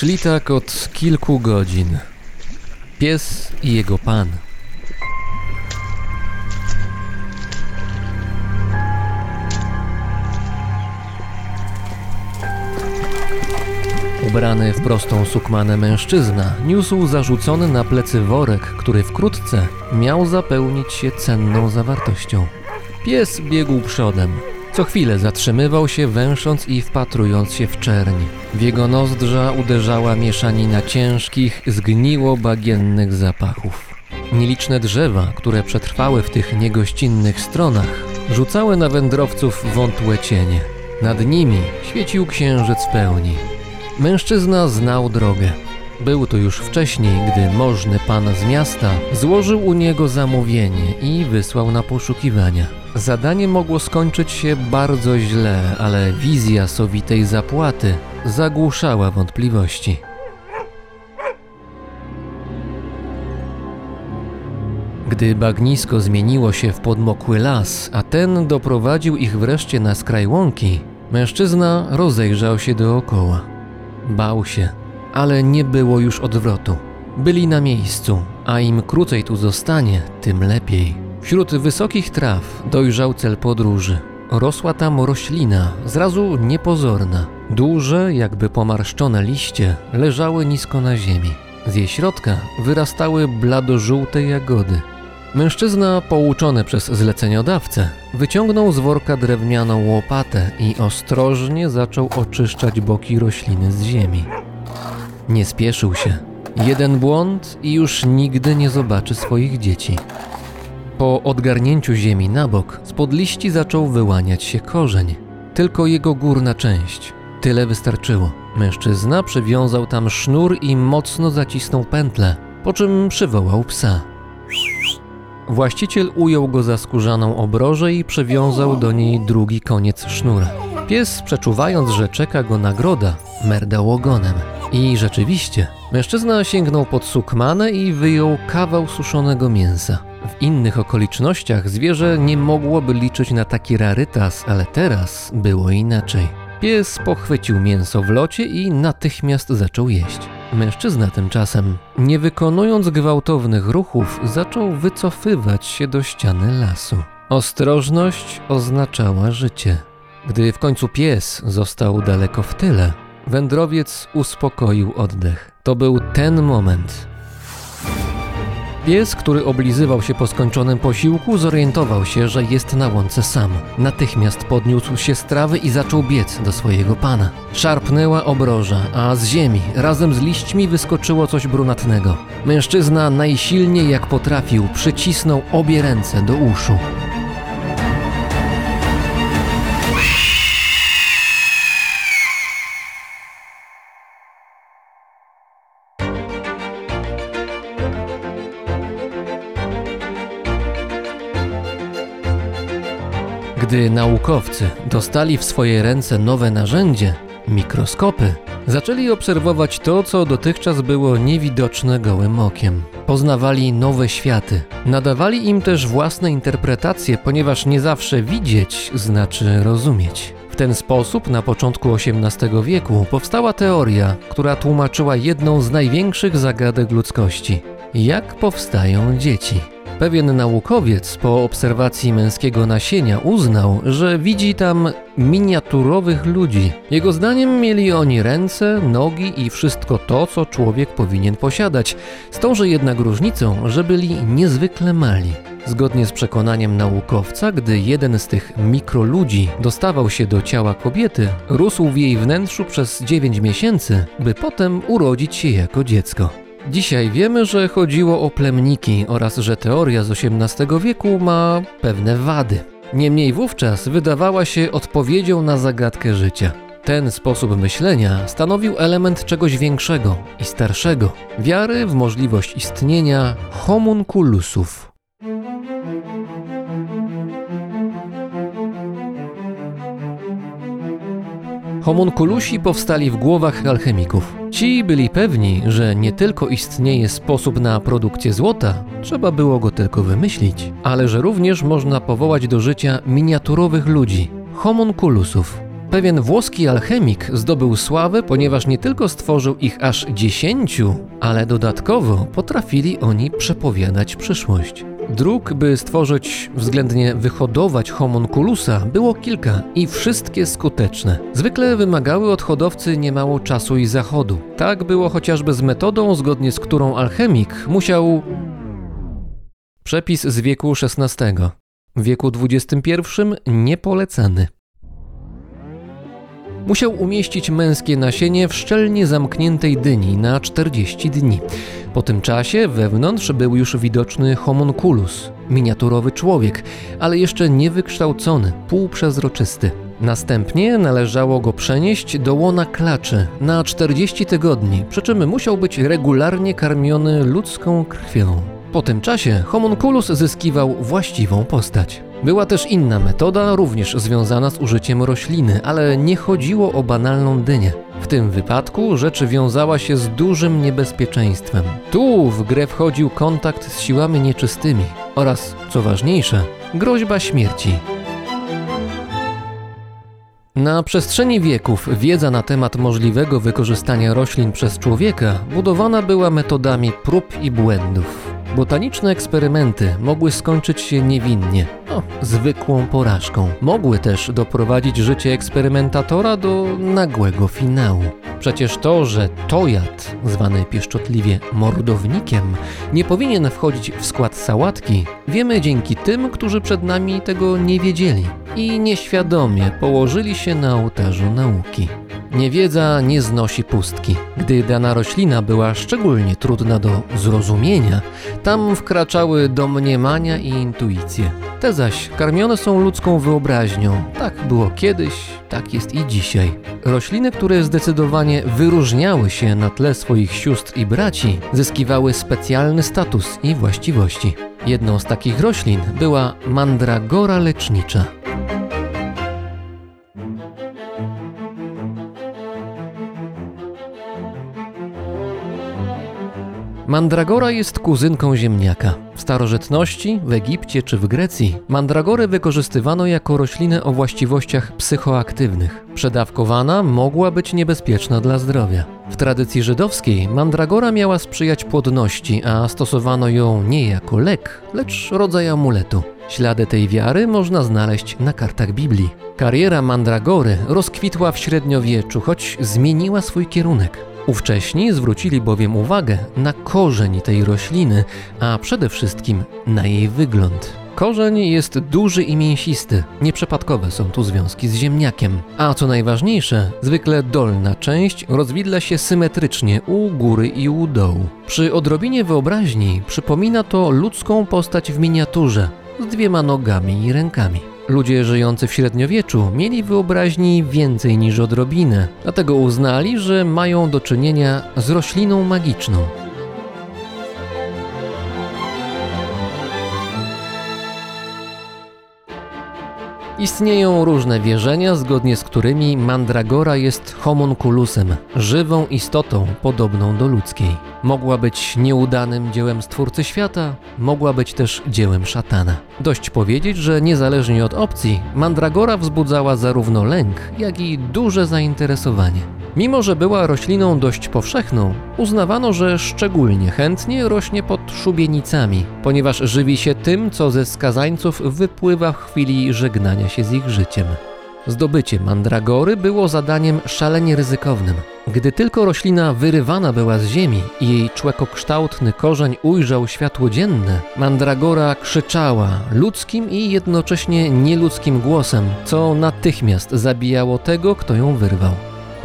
Szli tak od kilku godzin. Pies i jego pan. Ubrany w prostą sukmanę mężczyzna niósł zarzucony na plecy worek, który wkrótce miał zapełnić się cenną zawartością. Pies biegł przodem. Co chwilę zatrzymywał się, węsząc i wpatrując się w czerń. W jego nozdrza uderzała mieszanina ciężkich, zgniło bagiennych zapachów. Nieliczne drzewa, które przetrwały w tych niegościnnych stronach, rzucały na wędrowców wątłe cienie. Nad nimi świecił księżyc pełni. Mężczyzna znał drogę. Był to już wcześniej, gdy możny pan z miasta złożył u niego zamówienie i wysłał na poszukiwania. Zadanie mogło skończyć się bardzo źle, ale wizja sowitej zapłaty zagłuszała wątpliwości. Gdy bagnisko zmieniło się w podmokły las, a ten doprowadził ich wreszcie na skraj łąki, mężczyzna rozejrzał się dookoła. Bał się, ale nie było już odwrotu. Byli na miejscu, a im krócej tu zostanie, tym lepiej. Wśród wysokich traw dojrzał cel podróży. Rosła tam roślina, zrazu niepozorna. Duże, jakby pomarszczone liście leżały nisko na ziemi. Z jej środka wyrastały bladożółte jagody. Mężczyzna, pouczony przez zleceniodawcę, wyciągnął z worka drewnianą łopatę i ostrożnie zaczął oczyszczać boki rośliny z ziemi. Nie spieszył się. Jeden błąd i już nigdy nie zobaczy swoich dzieci. Po odgarnięciu ziemi na bok, spod liści zaczął wyłaniać się korzeń. Tylko jego górna część. Tyle wystarczyło. Mężczyzna przywiązał tam sznur i mocno zacisnął pętlę, po czym przywołał psa. Właściciel ujął go za skórzaną obrożę i przywiązał do niej drugi koniec sznura. Pies, przeczuwając, że czeka go nagroda, merdał ogonem. I rzeczywiście, mężczyzna sięgnął pod sukmanę i wyjął kawał suszonego mięsa. W innych okolicznościach zwierzę nie mogłoby liczyć na taki rarytas, ale teraz było inaczej. Pies pochwycił mięso w locie i natychmiast zaczął jeść. Mężczyzna tymczasem, nie wykonując gwałtownych ruchów, zaczął wycofywać się do ściany lasu. Ostrożność oznaczała życie. Gdy w końcu pies został daleko w tyle, wędrowiec uspokoił oddech. To był ten moment, Pies, który oblizywał się po skończonym posiłku, zorientował się, że jest na łące sam. Natychmiast podniósł się z trawy i zaczął biec do swojego pana. Szarpnęła obroża, a z ziemi razem z liśćmi wyskoczyło coś brunatnego. Mężczyzna najsilniej jak potrafił przycisnął obie ręce do uszu. Gdy naukowcy dostali w swoje ręce nowe narzędzie, mikroskopy, zaczęli obserwować to, co dotychczas było niewidoczne gołym okiem. Poznawali nowe światy, nadawali im też własne interpretacje, ponieważ nie zawsze widzieć znaczy rozumieć. W ten sposób na początku XVIII wieku powstała teoria, która tłumaczyła jedną z największych zagadek ludzkości: jak powstają dzieci. Pewien naukowiec po obserwacji męskiego nasienia uznał, że widzi tam miniaturowych ludzi. Jego zdaniem mieli oni ręce, nogi i wszystko to, co człowiek powinien posiadać, z tą, że jednak różnicą, że byli niezwykle mali. Zgodnie z przekonaniem naukowca, gdy jeden z tych mikroludzi dostawał się do ciała kobiety, rósł w jej wnętrzu przez 9 miesięcy, by potem urodzić się jako dziecko. Dzisiaj wiemy, że chodziło o plemniki oraz że teoria z XVIII wieku ma pewne wady. Niemniej wówczas wydawała się odpowiedzią na zagadkę życia. Ten sposób myślenia stanowił element czegoś większego i starszego wiary w możliwość istnienia homunculusów. Homunculusi powstali w głowach alchemików. Ci byli pewni, że nie tylko istnieje sposób na produkcję złota, trzeba było go tylko wymyślić, ale że również można powołać do życia miniaturowych ludzi, homunculusów. Pewien włoski alchemik zdobył sławę, ponieważ nie tylko stworzył ich aż dziesięciu, ale dodatkowo potrafili oni przepowiadać przyszłość. Dróg, by stworzyć, względnie wyhodować homunculusa, było kilka i wszystkie skuteczne. Zwykle wymagały od hodowcy niemało czasu i zachodu. Tak było chociażby z metodą, zgodnie z którą alchemik musiał. Przepis z wieku XVI. W wieku XXI niepolecany. Musiał umieścić męskie nasienie w szczelnie zamkniętej dyni na 40 dni. Po tym czasie wewnątrz był już widoczny homunculus, miniaturowy człowiek, ale jeszcze niewykształcony, półprzezroczysty. Następnie należało go przenieść do łona klaczy na 40 tygodni, przy czym musiał być regularnie karmiony ludzką krwią. Po tym czasie homunculus zyskiwał właściwą postać. Była też inna metoda, również związana z użyciem rośliny, ale nie chodziło o banalną dynię. W tym wypadku rzecz wiązała się z dużym niebezpieczeństwem. Tu w grę wchodził kontakt z siłami nieczystymi oraz, co ważniejsze, groźba śmierci. Na przestrzeni wieków wiedza na temat możliwego wykorzystania roślin przez człowieka budowana była metodami prób i błędów. Botaniczne eksperymenty mogły skończyć się niewinnie, no, zwykłą porażką. Mogły też doprowadzić życie eksperymentatora do nagłego finału. Przecież to, że tojad, zwany pieszczotliwie mordownikiem, nie powinien wchodzić w skład sałatki, wiemy dzięki tym, którzy przed nami tego nie wiedzieli i nieświadomie położyli się na ołtarzu nauki. Niewiedza nie znosi pustki. Gdy dana roślina była szczególnie trudna do zrozumienia, tam wkraczały domniemania i intuicje. Te zaś karmione są ludzką wyobraźnią. Tak było kiedyś, tak jest i dzisiaj. Rośliny, które zdecydowanie wyróżniały się na tle swoich sióstr i braci, zyskiwały specjalny status i właściwości. Jedną z takich roślin była mandragora lecznicza. Mandragora jest kuzynką ziemniaka. W starożytności, w Egipcie czy w Grecji mandragorę wykorzystywano jako roślinę o właściwościach psychoaktywnych. Przedawkowana mogła być niebezpieczna dla zdrowia. W tradycji żydowskiej mandragora miała sprzyjać płodności, a stosowano ją nie jako lek, lecz rodzaj amuletu. Ślady tej wiary można znaleźć na kartach Biblii. Kariera mandragory rozkwitła w średniowieczu, choć zmieniła swój kierunek. Ówcześni zwrócili bowiem uwagę na korzeń tej rośliny, a przede wszystkim na jej wygląd. Korzeń jest duży i mięsisty, nieprzypadkowe są tu związki z ziemniakiem. A co najważniejsze, zwykle dolna część rozwidla się symetrycznie u góry i u dołu. Przy odrobinie wyobraźni przypomina to ludzką postać w miniaturze, z dwiema nogami i rękami. Ludzie żyjący w średniowieczu mieli wyobraźni więcej niż odrobinę, dlatego uznali, że mają do czynienia z rośliną magiczną. Istnieją różne wierzenia, zgodnie z którymi mandragora jest homunculusem, żywą istotą podobną do ludzkiej. Mogła być nieudanym dziełem Stwórcy Świata, mogła być też dziełem szatana. Dość powiedzieć, że niezależnie od opcji, mandragora wzbudzała zarówno lęk, jak i duże zainteresowanie. Mimo, że była rośliną dość powszechną, uznawano, że szczególnie chętnie rośnie pod szubienicami, ponieważ żywi się tym, co ze skazańców wypływa w chwili żegnania się z ich życiem. Zdobycie mandragory było zadaniem szalenie ryzykownym. Gdy tylko roślina wyrywana była z ziemi i jej człekokształtny korzeń ujrzał światło dzienne, mandragora krzyczała ludzkim i jednocześnie nieludzkim głosem, co natychmiast zabijało tego, kto ją wyrwał.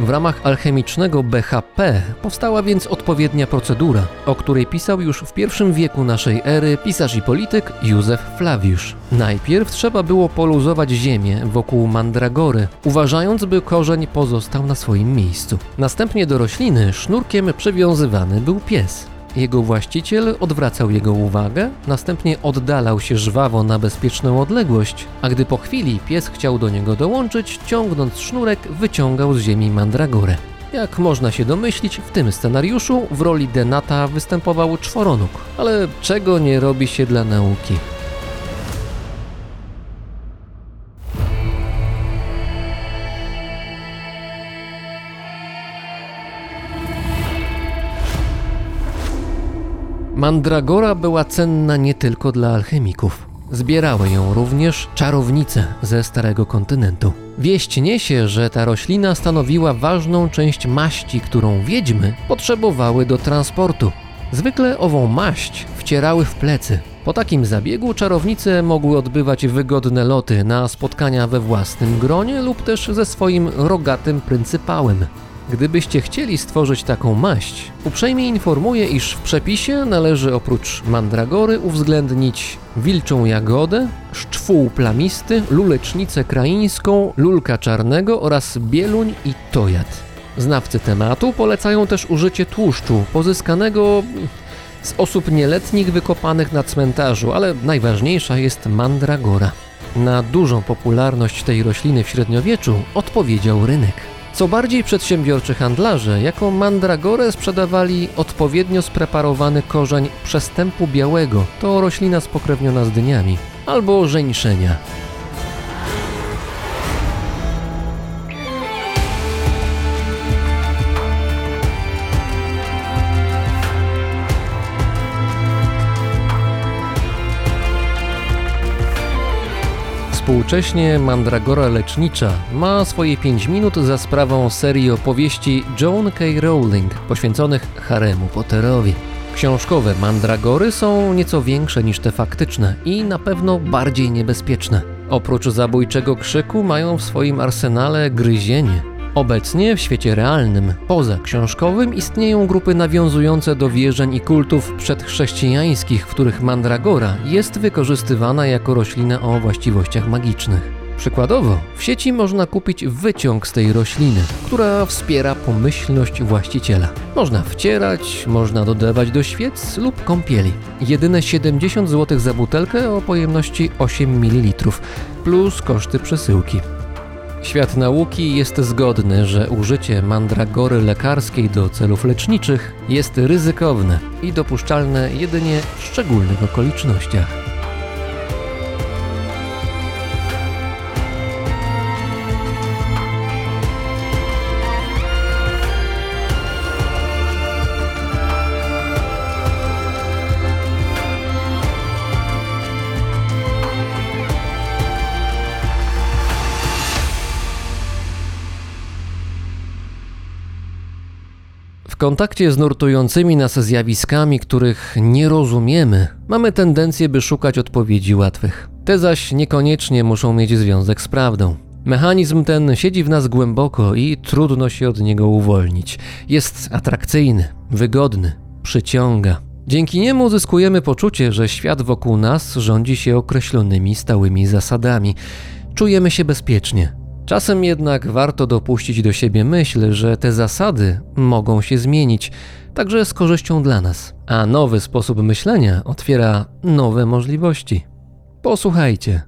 W ramach alchemicznego BHP powstała więc odpowiednia procedura, o której pisał już w pierwszym wieku naszej ery pisarz i polityk Józef Flawiusz. Najpierw trzeba było poluzować ziemię wokół mandragory, uważając, by korzeń pozostał na swoim miejscu. Następnie do rośliny sznurkiem przywiązywany był pies. Jego właściciel odwracał jego uwagę, następnie oddalał się żwawo na bezpieczną odległość, a gdy po chwili pies chciał do niego dołączyć, ciągnąc sznurek, wyciągał z ziemi mandragorę. Jak można się domyślić, w tym scenariuszu w roli Denata występował czworonóg, ale czego nie robi się dla nauki? Mandragora była cenna nie tylko dla alchemików. Zbierały ją również czarownice ze Starego Kontynentu. Wieść niesie, że ta roślina stanowiła ważną część maści, którą wiedźmy potrzebowały do transportu. Zwykle ową maść wcierały w plecy. Po takim zabiegu czarownice mogły odbywać wygodne loty na spotkania we własnym gronie lub też ze swoim rogatym pryncypałem. Gdybyście chcieli stworzyć taką maść, uprzejmie informuję, iż w przepisie należy oprócz mandragory uwzględnić wilczą jagodę, szczwół plamisty, lulecznicę kraińską, lulka czarnego oraz bieluń i tojat. Znawcy tematu polecają też użycie tłuszczu pozyskanego z osób nieletnich wykopanych na cmentarzu, ale najważniejsza jest mandragora. Na dużą popularność tej rośliny w średniowieczu odpowiedział rynek. Co bardziej przedsiębiorczy handlarze jako mandragorę sprzedawali odpowiednio spreparowany korzeń przestępu białego, to roślina spokrewniona z dyniami, albo żeńszenia. Współcześnie Mandragora Lecznicza ma swoje 5 minut za sprawą serii opowieści Joan K. Rowling poświęconych Haremu Potterowi. Książkowe mandragory są nieco większe niż te faktyczne i na pewno bardziej niebezpieczne. Oprócz zabójczego krzyku mają w swoim arsenale gryzienie, Obecnie w świecie realnym, poza książkowym, istnieją grupy nawiązujące do wierzeń i kultów przedchrześcijańskich, w których mandragora jest wykorzystywana jako roślina o właściwościach magicznych. Przykładowo, w sieci można kupić wyciąg z tej rośliny, która wspiera pomyślność właściciela. Można wcierać, można dodawać do świec lub kąpieli. Jedyne 70 zł za butelkę o pojemności 8 ml, plus koszty przesyłki. Świat nauki jest zgodny, że użycie mandragory lekarskiej do celów leczniczych jest ryzykowne i dopuszczalne jedynie w szczególnych okolicznościach. W kontakcie z nurtującymi nas zjawiskami, których nie rozumiemy, mamy tendencję, by szukać odpowiedzi łatwych. Te zaś niekoniecznie muszą mieć związek z prawdą. Mechanizm ten siedzi w nas głęboko i trudno się od niego uwolnić. Jest atrakcyjny, wygodny, przyciąga. Dzięki niemu uzyskujemy poczucie, że świat wokół nas rządzi się określonymi stałymi zasadami. Czujemy się bezpiecznie, Czasem jednak warto dopuścić do siebie myśl, że te zasady mogą się zmienić, także z korzyścią dla nas, a nowy sposób myślenia otwiera nowe możliwości. Posłuchajcie.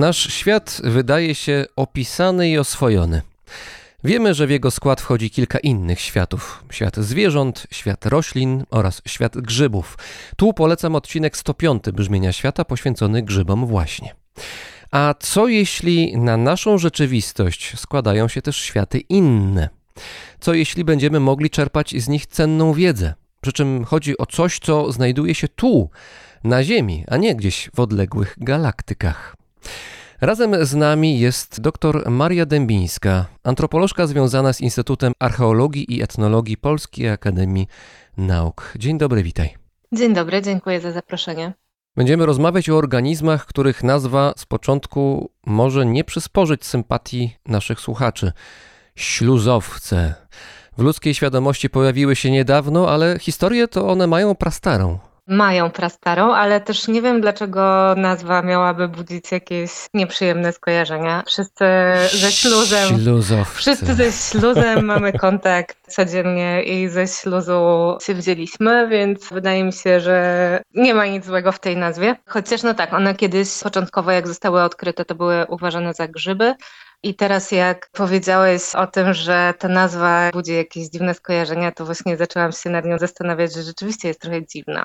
Nasz świat wydaje się opisany i oswojony. Wiemy, że w jego skład wchodzi kilka innych światów: świat zwierząt, świat roślin oraz świat grzybów. Tu polecam odcinek 105 brzmienia świata poświęcony grzybom właśnie. A co jeśli na naszą rzeczywistość składają się też światy inne? Co jeśli będziemy mogli czerpać z nich cenną wiedzę? Przy czym chodzi o coś, co znajduje się tu, na Ziemi, a nie gdzieś w odległych galaktykach. Razem z nami jest dr Maria Dębińska, antropolożka związana z Instytutem Archeologii i Etnologii Polskiej Akademii Nauk. Dzień dobry, witaj. Dzień dobry, dziękuję za zaproszenie. Będziemy rozmawiać o organizmach, których nazwa z początku może nie przysporzyć sympatii naszych słuchaczy. Śluzowce. W ludzkiej świadomości pojawiły się niedawno, ale historię to one mają prastarą. Mają prastarą, ale też nie wiem, dlaczego nazwa miałaby budzić jakieś nieprzyjemne skojarzenia. Wszyscy ze śluzem. Śluzowce. Wszyscy ze śluzem mamy kontakt codziennie i ze śluzu się wzięliśmy, więc wydaje mi się, że nie ma nic złego w tej nazwie. Chociaż no tak, one kiedyś początkowo jak zostały odkryte, to były uważane za grzyby, i teraz jak powiedziałeś o tym, że ta nazwa budzi jakieś dziwne skojarzenia, to właśnie zaczęłam się nad nią zastanawiać, że rzeczywiście jest trochę dziwna.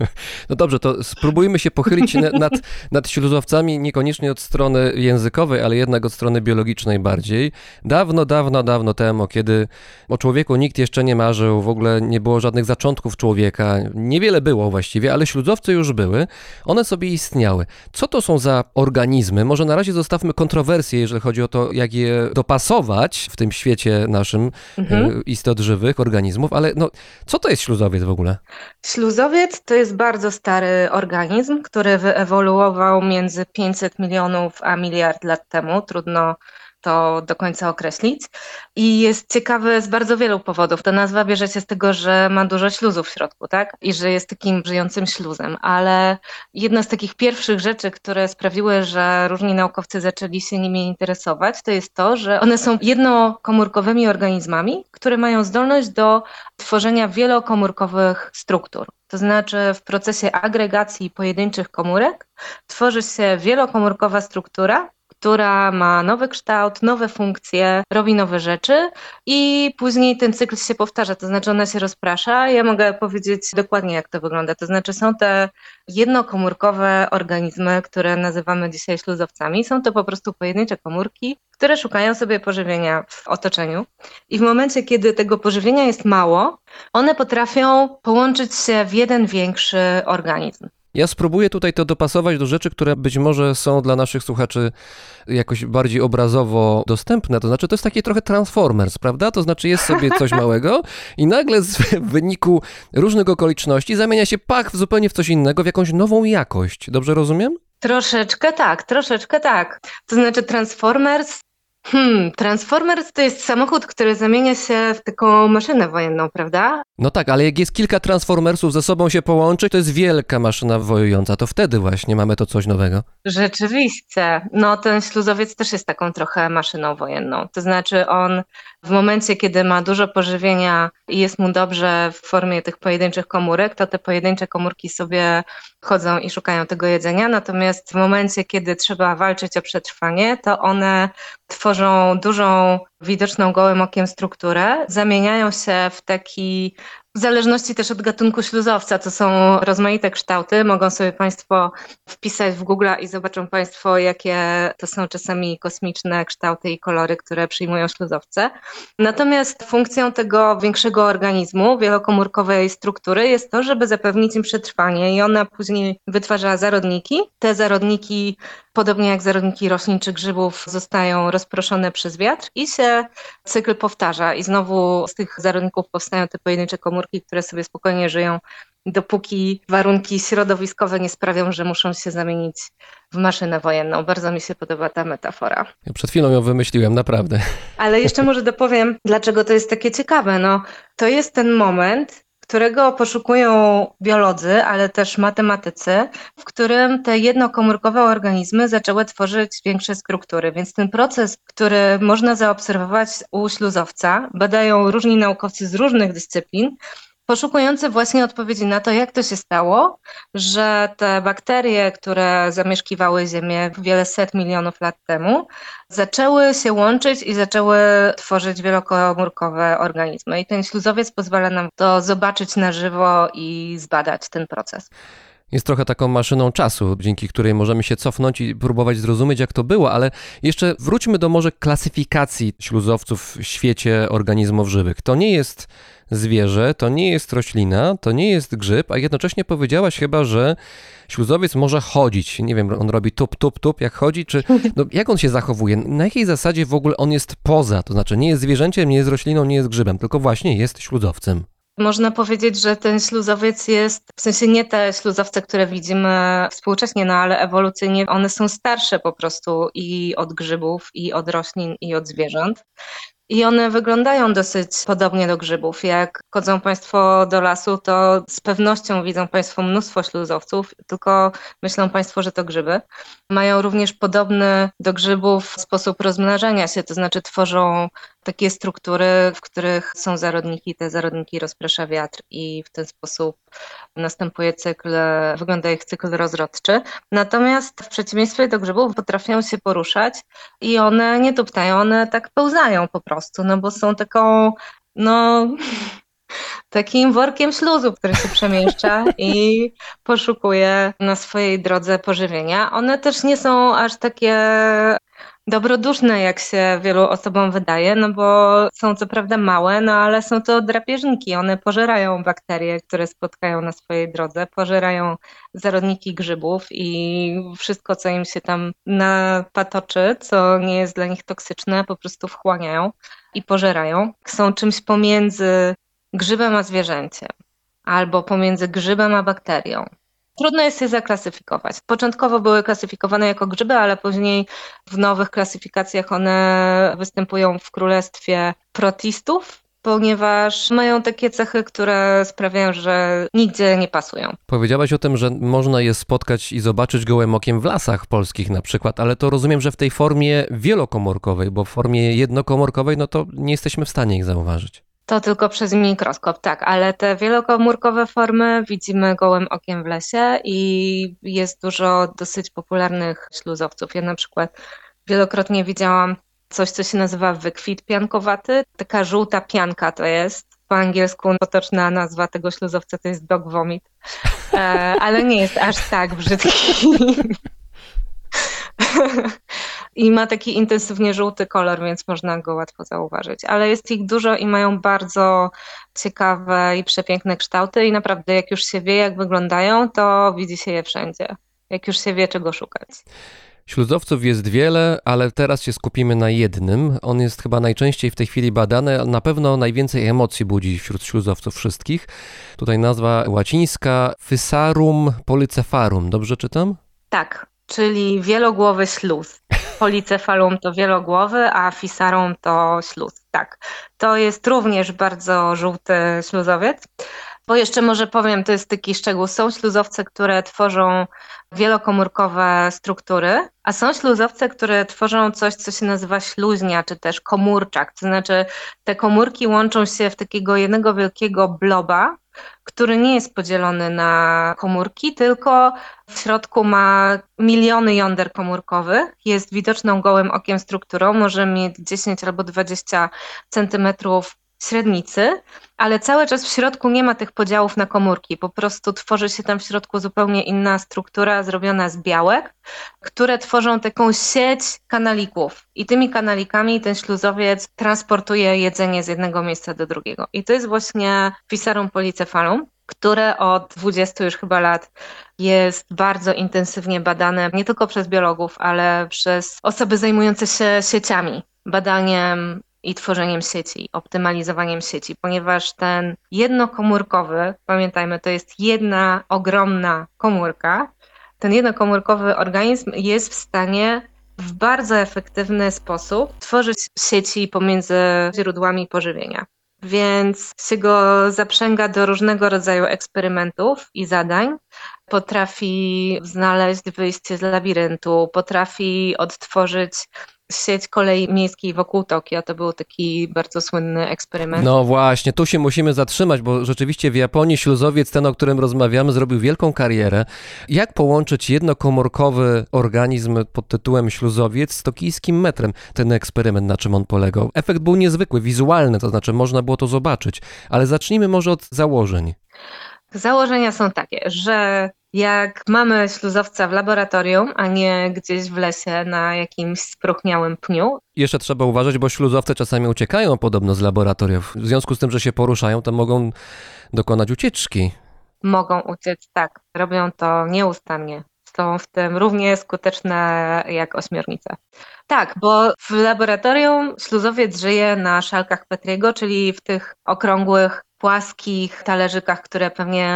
No dobrze, to spróbujmy się pochylić nad, nad śluzowcami, niekoniecznie od strony językowej, ale jednak od strony biologicznej bardziej. Dawno, dawno, dawno temu, kiedy o człowieku nikt jeszcze nie marzył, w ogóle nie było żadnych zaczątków człowieka, niewiele było właściwie, ale śluzowce już były, one sobie istniały. Co to są za organizmy? Może na razie zostawmy kontrowersje, jeżeli chodzi o to, jak je dopasować w tym świecie naszym mhm. E, istot żywych, organizmów, ale no, co to jest śluzowiec w ogóle? Śluzowiec to jest jest bardzo stary organizm, który wyewoluował między 500 milionów a miliard lat temu. Trudno to do końca określić. I jest ciekawy z bardzo wielu powodów. Ta nazwa bierze się z tego, że ma dużo śluzów w środku, tak? I że jest takim żyjącym śluzem. Ale jedna z takich pierwszych rzeczy, które sprawiły, że różni naukowcy zaczęli się nimi interesować, to jest to, że one są jednokomórkowymi organizmami, które mają zdolność do tworzenia wielokomórkowych struktur. To znaczy w procesie agregacji pojedynczych komórek tworzy się wielokomórkowa struktura, która ma nowy kształt, nowe funkcje, robi nowe rzeczy i później ten cykl się powtarza, to znaczy ona się rozprasza. Ja mogę powiedzieć dokładnie, jak to wygląda. To znaczy są te jednokomórkowe organizmy, które nazywamy dzisiaj śluzowcami. Są to po prostu pojedyncze komórki, które szukają sobie pożywienia w otoczeniu. I w momencie, kiedy tego pożywienia jest mało, one potrafią połączyć się w jeden większy organizm. Ja spróbuję tutaj to dopasować do rzeczy, które być może są dla naszych słuchaczy jakoś bardziej obrazowo dostępne. To znaczy, to jest takie trochę Transformers, prawda? To znaczy, jest sobie coś małego i nagle w wyniku różnych okoliczności zamienia się pach w zupełnie w coś innego, w jakąś nową jakość. Dobrze rozumiem? Troszeczkę tak, troszeczkę tak. To znaczy Transformers Hmm, Transformers to jest samochód, który zamienia się w taką maszynę wojenną, prawda? No tak, ale jak jest kilka Transformersów ze sobą się połączy, to jest wielka maszyna wojująca. To wtedy właśnie mamy to coś nowego. Rzeczywiście. No ten śluzowiec też jest taką trochę maszyną wojenną. To znaczy on w momencie, kiedy ma dużo pożywienia i jest mu dobrze w formie tych pojedynczych komórek, to te pojedyncze komórki sobie chodzą i szukają tego jedzenia. Natomiast w momencie, kiedy trzeba walczyć o przetrwanie, to one tworzą dużą, widoczną gołym okiem strukturę, zamieniają się w taki w zależności też od gatunku śluzowca, to są rozmaite kształty. Mogą sobie Państwo wpisać w Google i zobaczą Państwo, jakie to są czasami kosmiczne kształty i kolory, które przyjmują śluzowce. Natomiast funkcją tego większego organizmu, wielokomórkowej struktury jest to, żeby zapewnić im przetrwanie i ona później wytwarza zarodniki. Te zarodniki podobnie jak zarodniki roślin czy grzybów, zostają rozproszone przez wiatr i się cykl powtarza. I znowu z tych zarodników powstają te pojedyncze komórki, które sobie spokojnie żyją, dopóki warunki środowiskowe nie sprawią, że muszą się zamienić w maszynę wojenną. Bardzo mi się podoba ta metafora. Ja przed chwilą ją wymyśliłem, naprawdę. Ale jeszcze może dopowiem, dlaczego to jest takie ciekawe. No, to jest ten moment, którego poszukują biolodzy, ale też matematycy, w którym te jednokomórkowe organizmy zaczęły tworzyć większe struktury. Więc ten proces, który można zaobserwować u śluzowca, badają różni naukowcy z różnych dyscyplin, poszukujący właśnie odpowiedzi na to, jak to się stało, że te bakterie, które zamieszkiwały Ziemię wiele set milionów lat temu, zaczęły się łączyć i zaczęły tworzyć wielokomórkowe organizmy. I ten śluzowiec pozwala nam to zobaczyć na żywo i zbadać ten proces. Jest trochę taką maszyną czasu, dzięki której możemy się cofnąć i próbować zrozumieć, jak to było, ale jeszcze wróćmy do może klasyfikacji śluzowców w świecie organizmów żywych. To nie jest zwierzę, to nie jest roślina, to nie jest grzyb, a jednocześnie powiedziałaś chyba, że śluzowiec może chodzić. Nie wiem, on robi tup, tup, tup, jak chodzi, czy no, jak on się zachowuje? Na jakiej zasadzie w ogóle on jest poza? To znaczy nie jest zwierzęciem, nie jest rośliną, nie jest grzybem, tylko właśnie jest śluzowcem. Można powiedzieć, że ten śluzowiec jest, w sensie nie te śluzowce, które widzimy współcześnie, no ale ewolucyjnie one są starsze po prostu i od grzybów, i od roślin, i od zwierząt. I one wyglądają dosyć podobnie do grzybów. Jak chodzą Państwo do lasu, to z pewnością widzą Państwo mnóstwo śluzowców, tylko myślą Państwo, że to grzyby. Mają również podobny do grzybów sposób rozmnażania się, to znaczy tworzą takie struktury, w których są zarodniki, te zarodniki rozprasza wiatr i w ten sposób następuje cykl, wygląda ich cykl rozrodczy. Natomiast w przeciwieństwie do grzybów potrafią się poruszać i one nie tuptają, one tak pełzają po prostu, no bo są taką, no takim workiem śluzu, który się przemieszcza i poszukuje na swojej drodze pożywienia. One też nie są aż takie dobroduszne, jak się wielu osobom wydaje, no bo są co prawda małe, no ale są to drapieżniki. One pożerają bakterie, które spotkają na swojej drodze, pożerają zarodniki grzybów i wszystko, co im się tam napatoczy, co nie jest dla nich toksyczne, po prostu wchłaniają i pożerają. Są czymś pomiędzy grzybem a zwierzęciem albo pomiędzy grzybem a bakterią. Trudno jest je zaklasyfikować. Początkowo były klasyfikowane jako grzyby, ale później w nowych klasyfikacjach one występują w królestwie protistów, ponieważ mają takie cechy, które sprawiają, że nigdzie nie pasują. Powiedziałaś o tym, że można je spotkać i zobaczyć gołym okiem w lasach polskich na przykład, ale to rozumiem, że w tej formie wielokomórkowej, bo w formie jednokomórkowej, no to nie jesteśmy w stanie ich zauważyć. To tylko przez mikroskop, tak, ale te wielokomórkowe formy widzimy gołym okiem w lesie i jest dużo dosyć popularnych śluzowców. Ja na przykład wielokrotnie widziałam coś, co się nazywa wykwit piankowaty. Taka żółta pianka to jest. Po angielsku potoczna nazwa tego śluzowca to jest dog vomit, e, ale nie jest aż tak brzydki. I ma taki intensywnie żółty kolor, więc można go łatwo zauważyć. Ale jest ich dużo i mają bardzo ciekawe i przepiękne kształty i naprawdę jak już się wie jak wyglądają, to widzi się je wszędzie. Jak już się wie czego szukać. Śluzowców jest wiele, ale teraz się skupimy na jednym. On jest chyba najczęściej w tej chwili badany, na pewno najwięcej emocji budzi wśród śluzowców wszystkich. Tutaj nazwa łacińska Fysarum polycefarum. Dobrze czytam? Tak, czyli wielogłowy śluz. Policefalum to wielogłowy, a fisarum to śluz. Tak, to jest również bardzo żółty śluzowiec. Bo jeszcze może powiem, to jest taki szczegół. Są śluzowce, które tworzą wielokomórkowe struktury, a są śluzowce, które tworzą coś, co się nazywa śluźnia, czy też komórczak. To znaczy, te komórki łączą się w takiego jednego wielkiego bloba, który nie jest podzielony na komórki, tylko w środku ma miliony jąder komórkowych, jest widoczną gołym okiem strukturą, może mieć 10 albo 20 centymetrów średnicy, ale cały czas w środku nie ma tych podziałów na komórki. Po prostu tworzy się tam w środku zupełnie inna struktura zrobiona z białek, które tworzą taką sieć kanalików. I tymi kanalikami ten śluzowiec transportuje jedzenie z jednego miejsca do drugiego. I to jest właśnie Fisarum polycephalum, które od 20 już chyba lat jest bardzo intensywnie badane nie tylko przez biologów, ale przez osoby zajmujące się sieciami, badaniem i tworzeniem sieci, optymalizowaniem sieci, ponieważ ten jednokomórkowy, pamiętajmy, to jest jedna ogromna komórka, ten jednokomórkowy organizm jest w stanie w bardzo efektywny sposób tworzyć sieci pomiędzy źródłami pożywienia. Więc się go zaprzęga do różnego rodzaju eksperymentów i zadań. Potrafi znaleźć wyjście z labiryntu, potrafi odtworzyć sieć kolei miejskiej wokół Tokio. To był taki bardzo słynny eksperyment. No właśnie, tu się musimy zatrzymać, bo rzeczywiście w Japonii śluzowiec, ten o którym rozmawiamy, zrobił wielką karierę. Jak połączyć jednokomórkowy organizm pod tytułem śluzowiec z tokijskim metrem? Ten eksperyment, na czym on polegał? Efekt był niezwykły, wizualny, to znaczy można było to zobaczyć, ale zacznijmy może od założeń. Założenia są takie, że jak mamy śluzowca w laboratorium, a nie gdzieś w lesie na jakimś spróchniałym pniu. Jeszcze trzeba uważać, bo śluzowce czasami uciekają podobno z laboratoriów. W związku z tym, że się poruszają, to mogą dokonać ucieczki. Mogą uciec, tak. Robią to nieustannie. Są w tym równie skuteczne jak ośmiornice. Tak, bo w laboratorium śluzowiec żyje na szalkach Petriego, czyli w tych okrągłych płaskich talerzykach, które pewnie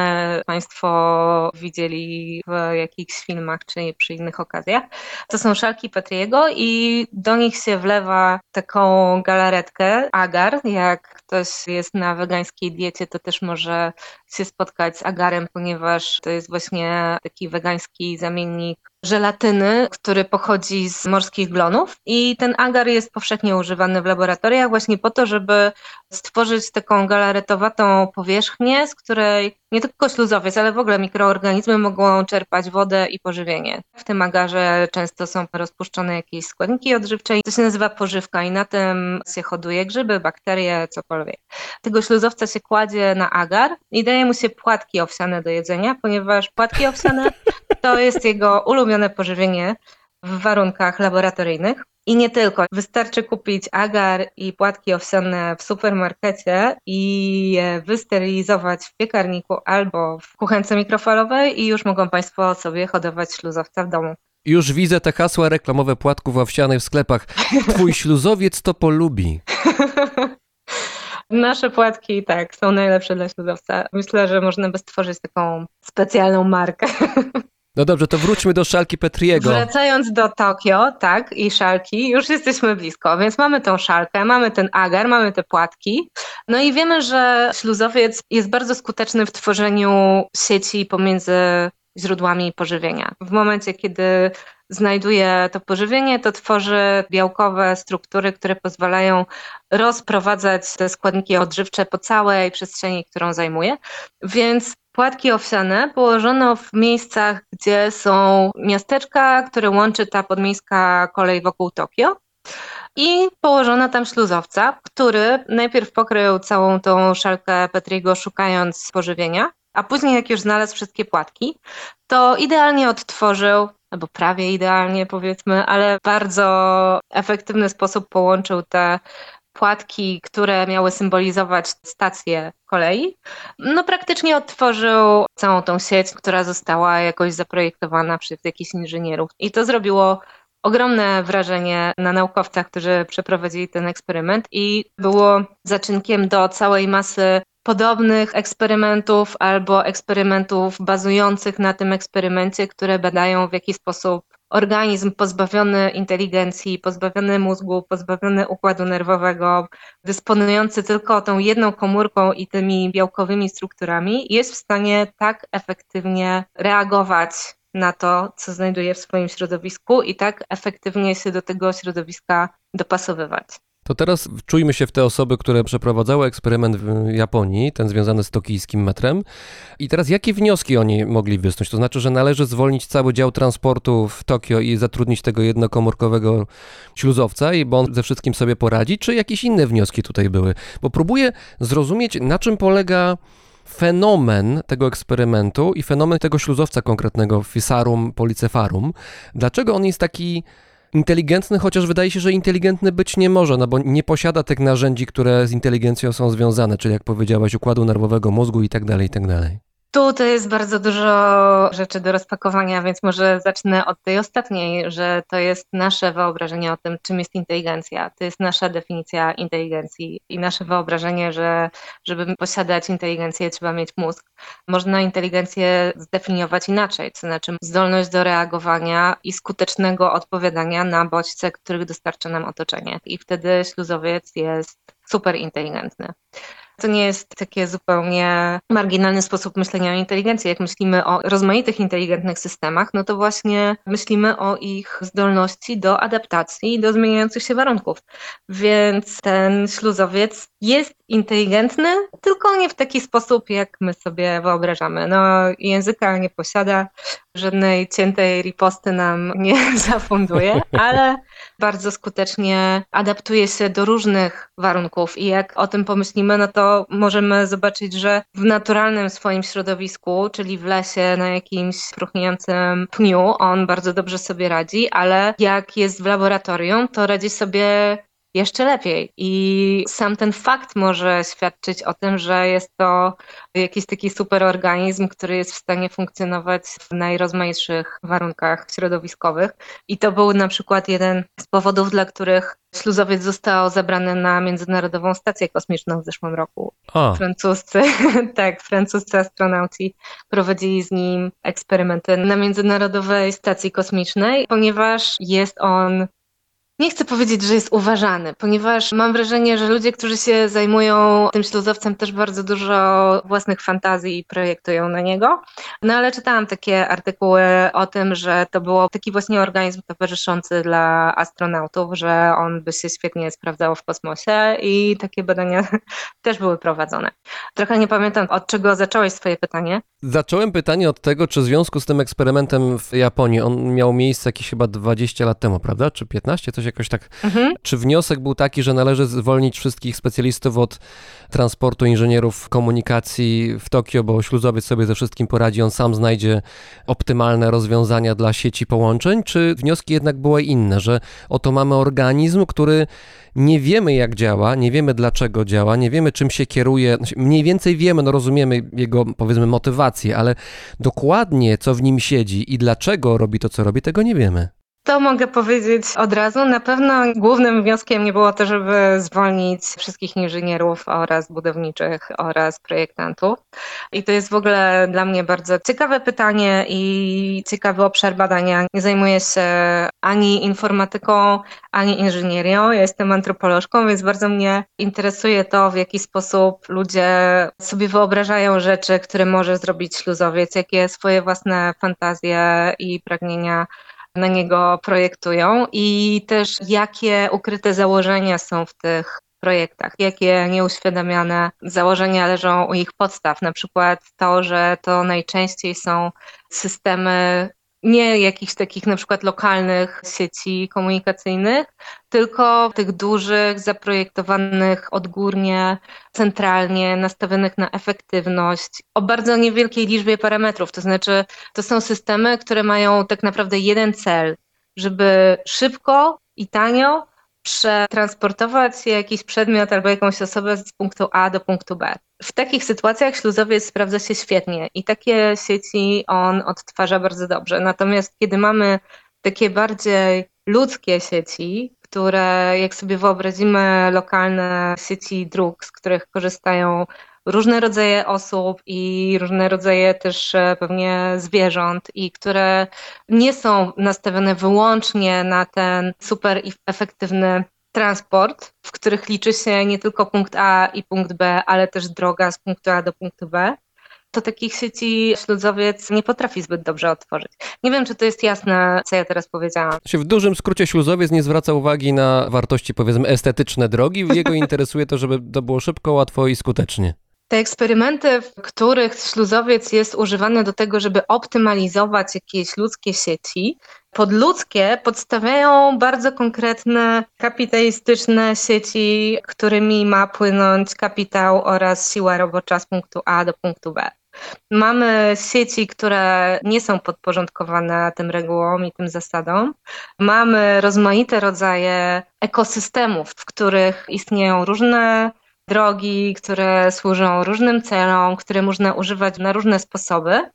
Państwo widzieli w jakichś filmach czy przy innych okazjach. To są szalki Petriego i do nich się wlewa taką galaretkę, agar. Jak ktoś jest na wegańskiej diecie, to też może się spotkać z agarem, ponieważ to jest właśnie taki wegański zamiennik żelatyny, który pochodzi z morskich glonów i ten agar jest powszechnie używany w laboratoriach właśnie po to, żeby stworzyć taką galaretowatą powierzchnię, z której nie tylko śluzowiec, ale w ogóle mikroorganizmy mogą czerpać wodę i pożywienie. W tym agarze często są rozpuszczone jakieś składniki odżywcze i to się nazywa pożywka i na tym się hoduje grzyby, bakterie, cokolwiek. Tego śluzowca się kładzie na agar i daje mu się płatki owsiane do jedzenia, ponieważ płatki owsiane to jest jego ulubione pożywienie w warunkach laboratoryjnych. I nie tylko. Wystarczy kupić agar i płatki owsiane w supermarkecie i je wysterylizować w piekarniku albo w kuchence mikrofalowej i już mogą Państwo sobie hodować śluzowca w domu. Już widzę te hasła reklamowe płatków owsianych w sklepach. Twój śluzowiec to polubi. Nasze płatki, tak, są najlepsze dla śluzowca. Myślę, że można by stworzyć taką specjalną markę. No dobrze, to wróćmy do szalki Petriego. Wracając do Tokio, tak, i szalki, już jesteśmy blisko, więc mamy tą szalkę, mamy ten agar, mamy te płatki. No i wiemy, że śluzowiec jest bardzo skuteczny w tworzeniu sieci pomiędzy źródłami pożywienia. W momencie, kiedy znajduje to pożywienie, to tworzy białkowe struktury, które pozwalają rozprowadzać te składniki odżywcze po całej przestrzeni, którą zajmuje. Więc płatki owsiane położono w miejscach, gdzie są miasteczka, które łączy ta podmiejska kolej wokół Tokio. I położono tam śluzowca, który najpierw pokrył całą tą szalkę Petriego szukając pożywienia, a później jak już znalazł wszystkie płatki, to idealnie odtworzył, albo prawie idealnie powiedzmy, ale bardzo efektywny sposób połączył te płatki, które miały symbolizować stację kolei, no praktycznie odtworzył całą tą sieć, która została jakoś zaprojektowana przez jakichś inżynierów. I to zrobiło ogromne wrażenie na naukowcach, którzy przeprowadzili ten eksperyment i było zaczynkiem do całej masy podobnych eksperymentów albo eksperymentów bazujących na tym eksperymencie, które badają w jaki sposób organizm pozbawiony inteligencji, pozbawiony mózgu, pozbawiony układu nerwowego, dysponujący tylko tą jedną komórką i tymi białkowymi strukturami, jest w stanie tak efektywnie reagować na to, co znajduje w swoim środowisku i tak efektywnie się do tego środowiska dopasowywać. To teraz wczujmy się w te osoby, które przeprowadzały eksperyment w Japonii, ten związany z tokijskim metrem. I teraz jakie wnioski oni mogli wysnuć? To znaczy, że należy zwolnić cały dział transportu w Tokio i zatrudnić tego jednokomórkowego śluzowca, i bo on ze wszystkim sobie poradzi, czy jakieś inne wnioski tutaj były? Bo próbuję zrozumieć, na czym polega fenomen tego eksperymentu i fenomen tego śluzowca konkretnego, Fisarum polycefarum. Dlaczego on jest taki inteligentny, chociaż wydaje się, że inteligentny być nie może, no bo nie posiada tych narzędzi, które z inteligencją są związane, czyli jak powiedziałaś, układu nerwowego mózgu i tak dalej, i tak dalej. Tu to jest bardzo dużo rzeczy do rozpakowania, więc może zacznę od tej ostatniej, że to jest nasze wyobrażenie o tym, czym jest inteligencja. To jest nasza definicja inteligencji i nasze wyobrażenie, że żeby posiadać inteligencję, trzeba mieć mózg. Można inteligencję zdefiniować inaczej, to znaczy zdolność do reagowania i skutecznego odpowiadania na bodźce, których dostarcza nam otoczenie. I wtedy śluzowiec jest super inteligentny. To nie jest takie zupełnie marginalny sposób myślenia o inteligencji. Jak myślimy o rozmaitych inteligentnych systemach, no to właśnie myślimy o ich zdolności do adaptacji i do zmieniających się warunków. Więc ten śluzowiec jest inteligentny, tylko nie w taki sposób, jak my sobie wyobrażamy. No, języka nie posiada, żadnej ciętej riposty nam nie zafunduje, ale bardzo skutecznie adaptuje się do różnych warunków i jak o tym pomyślimy, no to możemy zobaczyć, że w naturalnym swoim środowisku, czyli w lesie na jakimś próchniącym pniu, on bardzo dobrze sobie radzi, ale jak jest w laboratorium, to radzi sobie jeszcze lepiej. I sam ten fakt może świadczyć o tym, że jest to jakiś taki superorganizm, który jest w stanie funkcjonować w najrozmaitszych warunkach środowiskowych. I to był na przykład jeden z powodów, dla których śluzowiec został zabrany na Międzynarodową Stację Kosmiczną w zeszłym roku. A. Francuscy, tak, francuscy astronauci prowadzili z nim eksperymenty na Międzynarodowej Stacji Kosmicznej, ponieważ jest on nie chcę powiedzieć, że jest uważany, ponieważ mam wrażenie, że ludzie, którzy się zajmują tym śluzowcem, też bardzo dużo własnych fantazji projektują na niego. No ale czytałam takie artykuły o tym, że to był taki właśnie organizm towarzyszący dla astronautów, że on by się świetnie sprawdzał w kosmosie i takie badania też były prowadzone. Trochę nie pamiętam, od czego zacząłeś swoje pytanie. Zacząłem pytanie od tego, czy w związku z tym eksperymentem w Japonii, on miał miejsce jakieś chyba 20 lat temu, prawda? Czy 15? Coś jakoś tak. Mhm. Czy wniosek był taki, że należy zwolnić wszystkich specjalistów od transportu inżynierów komunikacji w Tokio, bo śluzowiec sobie ze wszystkim poradzi, on sam znajdzie optymalne rozwiązania dla sieci połączeń? Czy wnioski jednak były inne, że oto mamy organizm, który nie wiemy jak działa, nie wiemy dlaczego działa, nie wiemy czym się kieruje, znaczy, mniej więcej wiemy, no rozumiemy jego powiedzmy motywację, ale dokładnie co w nim siedzi i dlaczego robi to co robi, tego nie wiemy. To mogę powiedzieć od razu. Na pewno głównym wnioskiem nie było to, żeby zwolnić wszystkich inżynierów oraz budowniczych oraz projektantów. I to jest w ogóle dla mnie bardzo ciekawe pytanie i ciekawy obszar badania. Nie zajmuję się ani informatyką, ani inżynierią. Ja jestem antropolożką, więc bardzo mnie interesuje to, w jaki sposób ludzie sobie wyobrażają rzeczy, które może zrobić śluzowiec, jakie swoje własne fantazje i pragnienia na niego projektują i też jakie ukryte założenia są w tych projektach, jakie nieuświadamiane założenia leżą u ich podstaw. Na przykład to, że to najczęściej są systemy nie jakichś takich na przykład lokalnych sieci komunikacyjnych, tylko tych dużych, zaprojektowanych odgórnie, centralnie, nastawionych na efektywność, o bardzo niewielkiej liczbie parametrów. To znaczy, to są systemy, które mają tak naprawdę jeden cel, żeby szybko i tanio przetransportować jakiś przedmiot albo jakąś osobę z punktu A do punktu B. W takich sytuacjach śluzowiec sprawdza się świetnie i takie sieci on odtwarza bardzo dobrze. Natomiast kiedy mamy takie bardziej ludzkie sieci, które jak sobie wyobrazimy lokalne sieci dróg, z których korzystają różne rodzaje osób i różne rodzaje też e, pewnie zwierząt i które nie są nastawione wyłącznie na ten super efektywny transport, w których liczy się nie tylko punkt A i punkt B, ale też droga z punktu A do punktu B, to takich sieci śluzowiec nie potrafi zbyt dobrze otworzyć. Nie wiem, czy to jest jasne, co ja teraz powiedziałam. W dużym skrócie śluzowiec nie zwraca uwagi na wartości, powiedzmy, estetyczne drogi. Jego interesuje to, żeby to było szybko, łatwo i skutecznie. Te eksperymenty, w których śluzowiec jest używany do tego, żeby optymalizować jakieś ludzkie sieci, pod ludzkie podstawiają bardzo konkretne kapitalistyczne sieci, którymi ma płynąć kapitał oraz siła robocza z punktu A do punktu B. Mamy sieci, które nie są podporządkowane tym regułom i tym zasadom. Mamy rozmaite rodzaje ekosystemów, w których istnieją różne drogi, które służą różnym celom, które można używać na różne sposoby.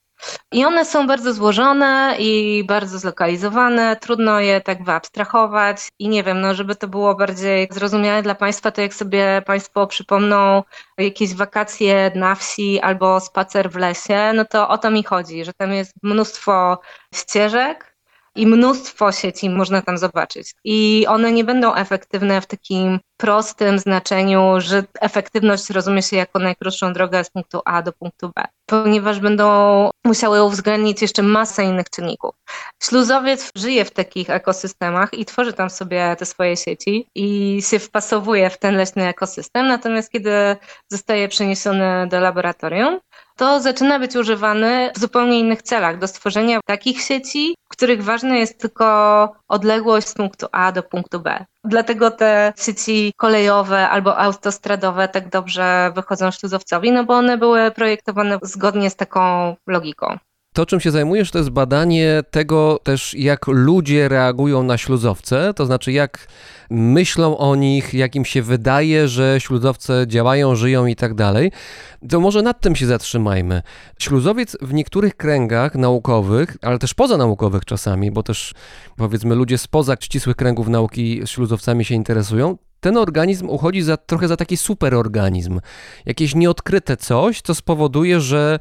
I one są bardzo złożone i bardzo zlokalizowane, trudno je tak wyabstrahować i nie wiem, no żeby to było bardziej zrozumiałe dla Państwa, to jak sobie Państwo przypomną jakieś wakacje na wsi albo spacer w lesie, no to o to mi chodzi, że tam jest mnóstwo ścieżek, i mnóstwo sieci można tam zobaczyć. I one nie będą efektywne w takim prostym znaczeniu, że efektywność rozumie się jako najkrótszą drogę z punktu A do punktu B, ponieważ będą musiały uwzględnić jeszcze masę innych czynników. Śluzowiec żyje w takich ekosystemach i tworzy tam sobie te swoje sieci i się wpasowuje w ten leśny ekosystem, natomiast kiedy zostaje przeniesiony do laboratorium, to zaczyna być używany w zupełnie innych celach, do stworzenia takich sieci, w których ważna jest tylko odległość z punktu A do punktu B. Dlatego te sieci kolejowe albo autostradowe tak dobrze wychodzą śluzowcowi, no bo one były projektowane zgodnie z taką logiką. To, czym się zajmujesz, to jest badanie tego też, jak ludzie reagują na śluzowce, to znaczy jak myślą o nich, jak im się wydaje, że śluzowce działają, żyją i tak dalej. To może nad tym się zatrzymajmy. Śluzowiec w niektórych kręgach naukowych, ale też pozanaukowych czasami, bo też powiedzmy ludzie spoza ścisłych kręgów nauki śluzowcami się interesują, ten organizm uchodzi za, trochę za taki superorganizm. Jakieś nieodkryte coś, co spowoduje, że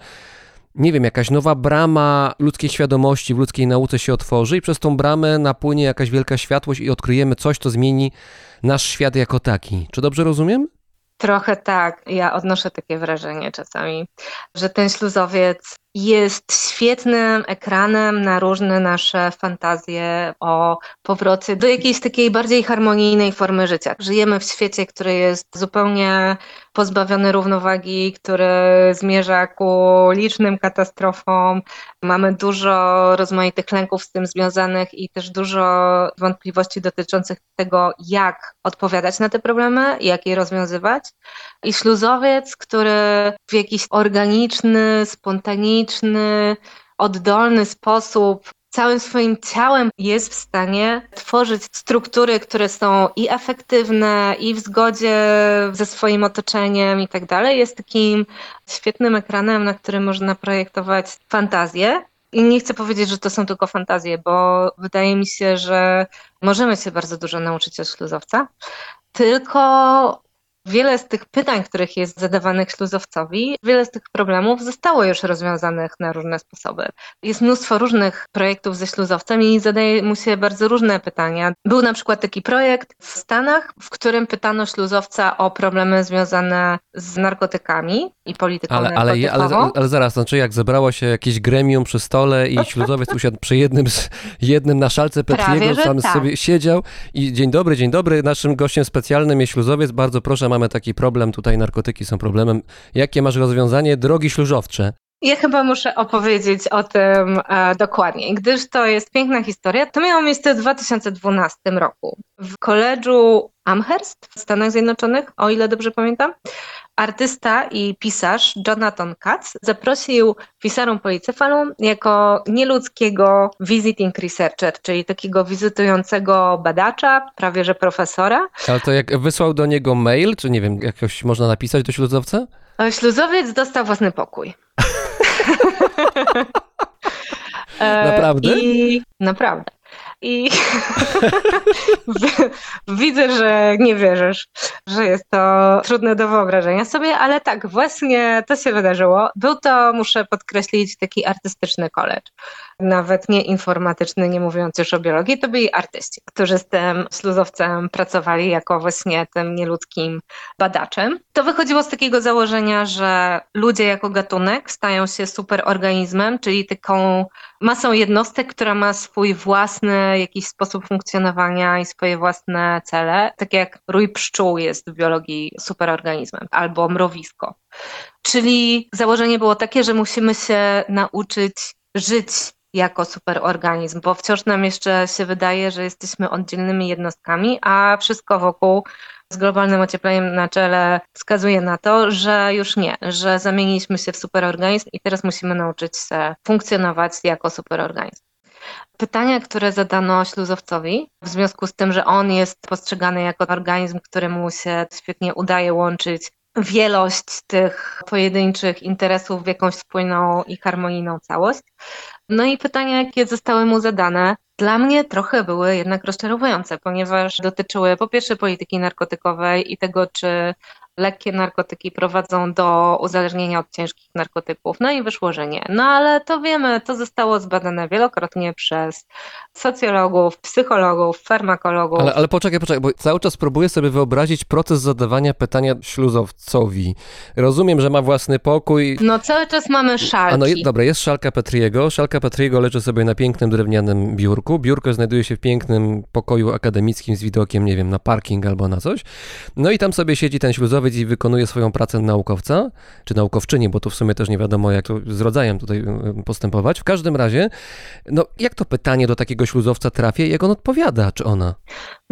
nie wiem, jakaś nowa brama ludzkiej świadomości w ludzkiej nauce się otworzy i przez tą bramę napłynie jakaś wielka światłość i odkryjemy coś, co zmieni nasz świat jako taki. Czy dobrze rozumiem? Trochę tak. Ja odnoszę takie wrażenie czasami, że ten śluzowiec jest świetnym ekranem na różne nasze fantazje o powrocie do jakiejś takiej bardziej harmonijnej formy życia. Żyjemy w świecie, który jest zupełnie pozbawiony równowagi, który zmierza ku licznym katastrofom. Mamy dużo rozmaitych lęków z tym związanych i też dużo wątpliwości dotyczących tego, jak odpowiadać na te problemy, jak je rozwiązywać. I śluzowiec, który w jakiś organiczny, spontaniczny, oddolny sposób całym swoim ciałem jest w stanie tworzyć struktury, które są i efektywne, i w zgodzie ze swoim otoczeniem i tak dalej. Jest takim świetnym ekranem, na którym można projektować fantazje. I nie chcę powiedzieć, że to są tylko fantazje, bo wydaje mi się, że możemy się bardzo dużo nauczyć od śluzowca. Tylko Wiele z tych pytań, których jest zadawanych śluzowcowi, wiele z tych problemów zostało już rozwiązanych na różne sposoby. Jest mnóstwo różnych projektów ze śluzowcem i zadaje mu się bardzo różne pytania. Był na przykład taki projekt w Stanach, w którym pytano śluzowca o problemy związane z narkotykami i polityką ale, ale, narkotykową. Ale, ale zaraz, znaczy jak zebrało się jakieś gremium przy stole i śluzowiec usiadł przy jednym, jednym na szalce Petriego, sam tak. sobie siedział i dzień dobry, dzień dobry, naszym gościem specjalnym jest śluzowiec, bardzo proszę, mamy taki problem, tutaj narkotyki są problemem. Jakie masz rozwiązanie? Drogi śluzowcze. Ja chyba muszę opowiedzieć o tym e, dokładniej, gdyż to jest piękna historia. To miało miejsce w 2012 roku w koledżu Amherst w Stanach Zjednoczonych, o ile dobrze pamiętam. Artysta i pisarz Jonathan Katz zaprosił Fisarum Polycephalum jako nieludzkiego visiting researcher, czyli takiego wizytującego badacza, prawie że profesora. Ale to jak wysłał do niego mail, czy nie wiem, jakoś można napisać do śluzowca? Śluzowiec dostał własny pokój. Naprawdę? I naprawdę. I widzę, że nie wierzysz, że jest to trudne do wyobrażenia sobie, ale tak, właśnie to się wydarzyło. Był to, muszę podkreślić, taki artystyczny college. Nawet nie informatyczny, nie mówiąc już o biologii, to byli artyści, którzy z tym śluzowcem pracowali jako właśnie tym nieludzkim badaczem. To wychodziło z takiego założenia, że ludzie jako gatunek stają się superorganizmem, czyli taką masą jednostek, która ma swój własny jakiś sposób funkcjonowania i swoje własne cele, tak jak rój pszczół jest w biologii superorganizmem albo mrowisko. Czyli założenie było takie, że musimy się nauczyć żyć jako superorganizm, bo wciąż nam jeszcze się wydaje, że jesteśmy oddzielnymi jednostkami, a wszystko wokół z globalnym ociepleniem na czele wskazuje na to, że już nie, że zamieniliśmy się w superorganizm i teraz musimy nauczyć się funkcjonować jako superorganizm. Pytania, które zadano śluzowcowi, w związku z tym, że on jest postrzegany jako organizm, któremu się świetnie udaje łączyć wielość tych pojedynczych interesów w jakąś spójną i harmonijną całość. No i pytania, jakie zostały mu zadane, dla mnie trochę były jednak rozczarowujące, ponieważ dotyczyły po pierwsze polityki narkotykowej i tego, czy lekkie narkotyki prowadzą do uzależnienia od ciężkich narkotyków. No i wyszło, że nie. No ale to wiemy, to zostało zbadane wielokrotnie przez socjologów, psychologów, farmakologów. Ale, ale poczekaj, poczekaj, bo cały czas próbuję sobie wyobrazić proces zadawania pytania śluzowcowi. Rozumiem, że ma własny pokój. No cały czas mamy szalki. A no dobra, jest szalka Petriego. Szalka Petriego leży sobie na pięknym drewnianym biurku. Biurko znajduje się w pięknym pokoju akademickim z widokiem, nie wiem, na parking albo na coś. No i tam sobie siedzi ten śluzowiec i wykonuje swoją pracę naukowca, czy naukowczyni, bo tu w sumie też nie wiadomo, jak to z rodzajem tutaj postępować. W każdym razie, no jak to pytanie do takiego śluzowca trafia i jak on odpowiada, czy ona?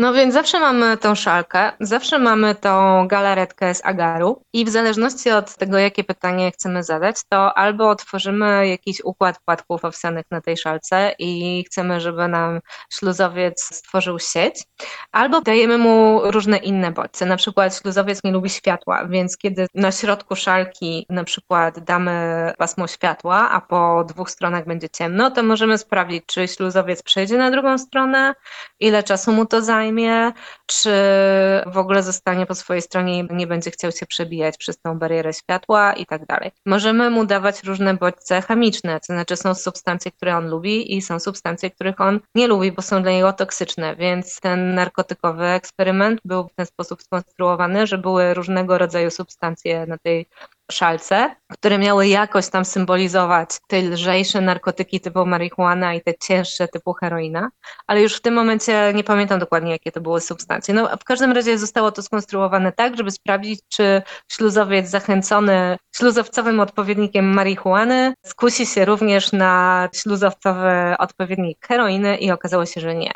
No więc zawsze mamy tą szalkę, zawsze mamy tą galaretkę z agaru i w zależności od tego, jakie pytanie chcemy zadać, to albo otworzymy jakiś układ płatków owsianych na tej szalce i chcemy, żeby nam śluzowiec stworzył sieć, albo dajemy mu różne inne bodźce. Na przykład śluzowiec nie lubi światła, więc kiedy na środku szalki na przykład damy pasmo światła, a po dwóch stronach będzie ciemno, to możemy sprawdzić, czy śluzowiec przejdzie na drugą stronę, ile czasu mu to zajmie, czy w ogóle zostanie po swojej stronie i nie będzie chciał się przebijać przez tą barierę światła i tak dalej. Możemy mu dawać różne bodźce chemiczne, to znaczy są substancje, które on lubi i są substancje, których on nie lubi, bo są dla niego toksyczne, więc ten narkotykowy eksperyment był w ten sposób skonstruowany, że były różnego rodzaju substancje na tej szalce, które miały jakoś tam symbolizować te lżejsze narkotyki typu marihuana i te cięższe typu heroina, ale już w tym momencie nie pamiętam dokładnie, jakie to były substancje. No, w każdym razie zostało to skonstruowane tak, żeby sprawdzić, czy śluzowiec zachęcony śluzowcowym odpowiednikiem marihuany skusi się również na śluzowcowy odpowiednik heroiny i okazało się, że nie.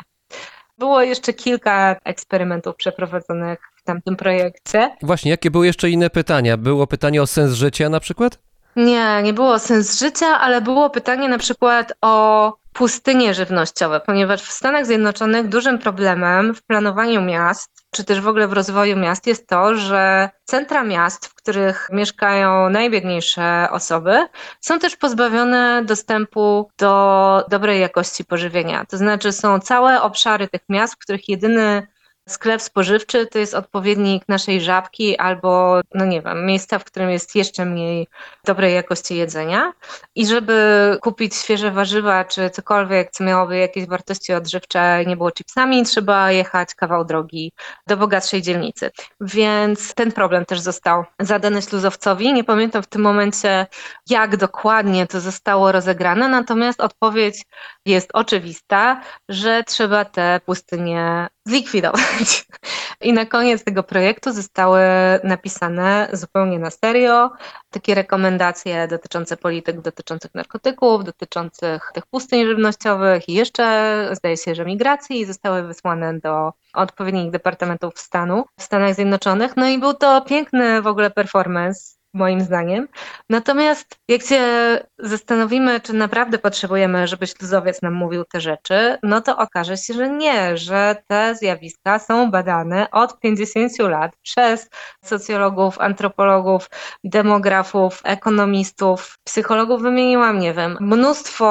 Było jeszcze kilka eksperymentów przeprowadzonych w tamtym projekcie. Właśnie, jakie były jeszcze inne pytania? Było pytanie o sens życia na przykład? Nie, nie było sens życia, ale było pytanie na przykład o pustynie żywnościowe, ponieważ w Stanach Zjednoczonych dużym problemem w planowaniu miast, czy też w ogóle w rozwoju miast jest to, że centra miast, w których mieszkają najbiedniejsze osoby, są też pozbawione dostępu do dobrej jakości pożywienia. To znaczy są całe obszary tych miast, w których jedyny sklep spożywczy to jest odpowiednik naszej żabki albo, no nie wiem, miejsca, w którym jest jeszcze mniej dobrej jakości jedzenia. I żeby kupić świeże warzywa czy cokolwiek, co miałoby jakieś wartości odżywcze, nie było chipsami, trzeba jechać kawał drogi do bogatszej dzielnicy. Więc ten problem też został zadany śluzowcowi. Nie pamiętam w tym momencie, jak dokładnie to zostało rozegrane, natomiast odpowiedź jest oczywista, że trzeba te pustynie zlikwidować. I na koniec tego projektu zostały napisane zupełnie na serio takie rekomendacje dotyczące polityk dotyczących narkotyków, dotyczących tych pustyń żywnościowych i jeszcze zdaje się, że migracji zostały wysłane do odpowiednich departamentów stanu w Stanach Zjednoczonych. No i był to piękny w ogóle performance moim zdaniem. Natomiast jak się zastanowimy, czy naprawdę potrzebujemy, żeby śluzowiec nam mówił te rzeczy, no to okaże się, że nie, że te zjawiska są badane od 50 lat przez socjologów, antropologów, demografów, ekonomistów, psychologów wymieniłam, nie wiem, mnóstwo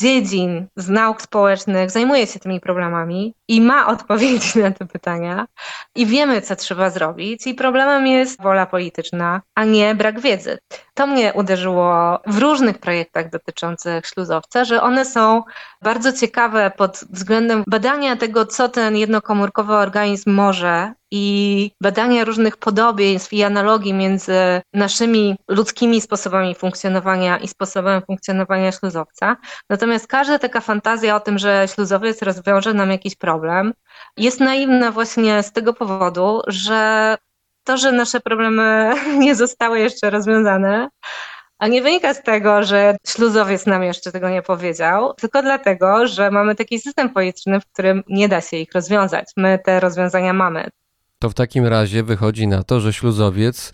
dziedzin z nauk społecznych zajmuje się tymi problemami i ma odpowiedzi na te pytania i wiemy, co trzeba zrobić i problemem jest wola polityczna, a nie brak wiedzy. To mnie uderzyło w różnych projektach dotyczących śluzowca, że one są bardzo ciekawe pod względem badania tego, co ten jednokomórkowy organizm może i badania różnych podobieństw i analogii między naszymi ludzkimi sposobami funkcjonowania i sposobem funkcjonowania śluzowca. Natomiast każda taka fantazja o tym, że śluzowiec rozwiąże nam jakiś problem, jest naiwna właśnie z tego powodu, że to, że nasze problemy nie zostały jeszcze rozwiązane, a nie wynika z tego, że śluzowiec nam jeszcze tego nie powiedział, tylko dlatego, że mamy taki system polityczny, w którym nie da się ich rozwiązać. My te rozwiązania mamy. To w takim razie wychodzi na to, że śluzowiec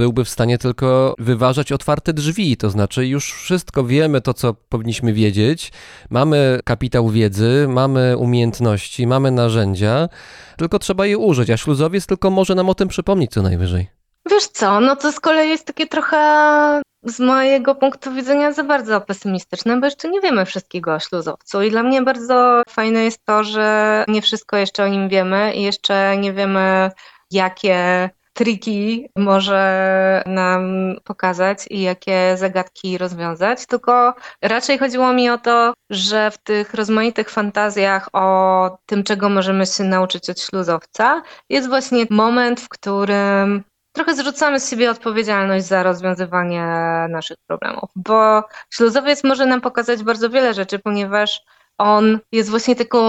byłby w stanie tylko wyważać otwarte drzwi, to znaczy już wszystko wiemy to, co powinniśmy wiedzieć, mamy kapitał wiedzy, mamy umiejętności, mamy narzędzia, tylko trzeba je użyć, a śluzowiec tylko może nam o tym przypomnieć co najwyżej. Wiesz co, no to z kolei jest takie trochę z mojego punktu widzenia za bardzo pesymistyczne, bo jeszcze nie wiemy wszystkiego o śluzowcu. I dla mnie bardzo fajne jest to, że nie wszystko jeszcze o nim wiemy i jeszcze nie wiemy, jakie triki może nam pokazać i jakie zagadki rozwiązać, tylko raczej chodziło mi o to, że w tych rozmaitych fantazjach o tym, czego możemy się nauczyć od śluzowca, jest właśnie moment, w którym trochę zrzucamy z siebie odpowiedzialność za rozwiązywanie naszych problemów, bo śluzowiec może nam pokazać bardzo wiele rzeczy, ponieważ on jest właśnie taką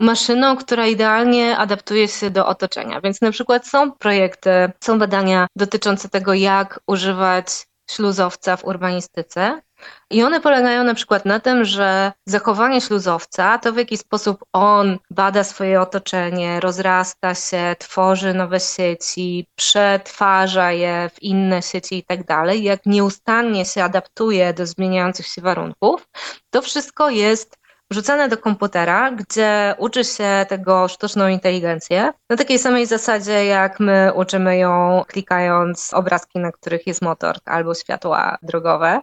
maszyną, która idealnie adaptuje się do otoczenia. Więc na przykład są projekty, są badania dotyczące tego, jak używać śluzowca w urbanistyce. I one polegają na przykład na tym, że zachowanie śluzowca, to w jaki sposób on bada swoje otoczenie, rozrasta się, tworzy nowe sieci, przetwarza je w inne sieci i tak dalej, jak nieustannie się adaptuje do zmieniających się warunków, to wszystko jest wrzucane do komputera, gdzie uczy się tego sztuczną inteligencję na takiej samej zasadzie, jak my uczymy ją klikając obrazki, na których jest motor albo światła drogowe.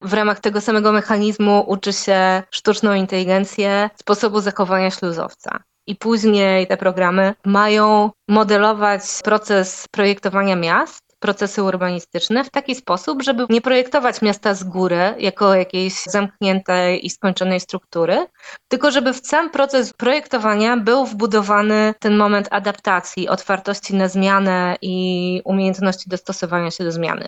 W ramach tego samego mechanizmu uczy się sztuczną inteligencję sposobu zachowania śluzowca. I później te programy mają modelować proces projektowania miast procesy urbanistyczne w taki sposób, żeby nie projektować miasta z góry jako jakiejś zamkniętej i skończonej struktury, tylko żeby w sam proces projektowania był wbudowany ten moment adaptacji, otwartości na zmianę i umiejętności dostosowania się do zmiany.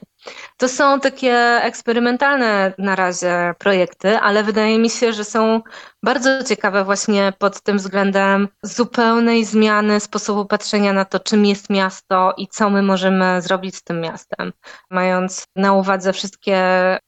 To są takie eksperymentalne na razie projekty, ale wydaje mi się, że są bardzo ciekawe właśnie pod tym względem zupełnej zmiany sposobu patrzenia na to, czym jest miasto i co my możemy zrobić z tym miastem. Mając na uwadze wszystkie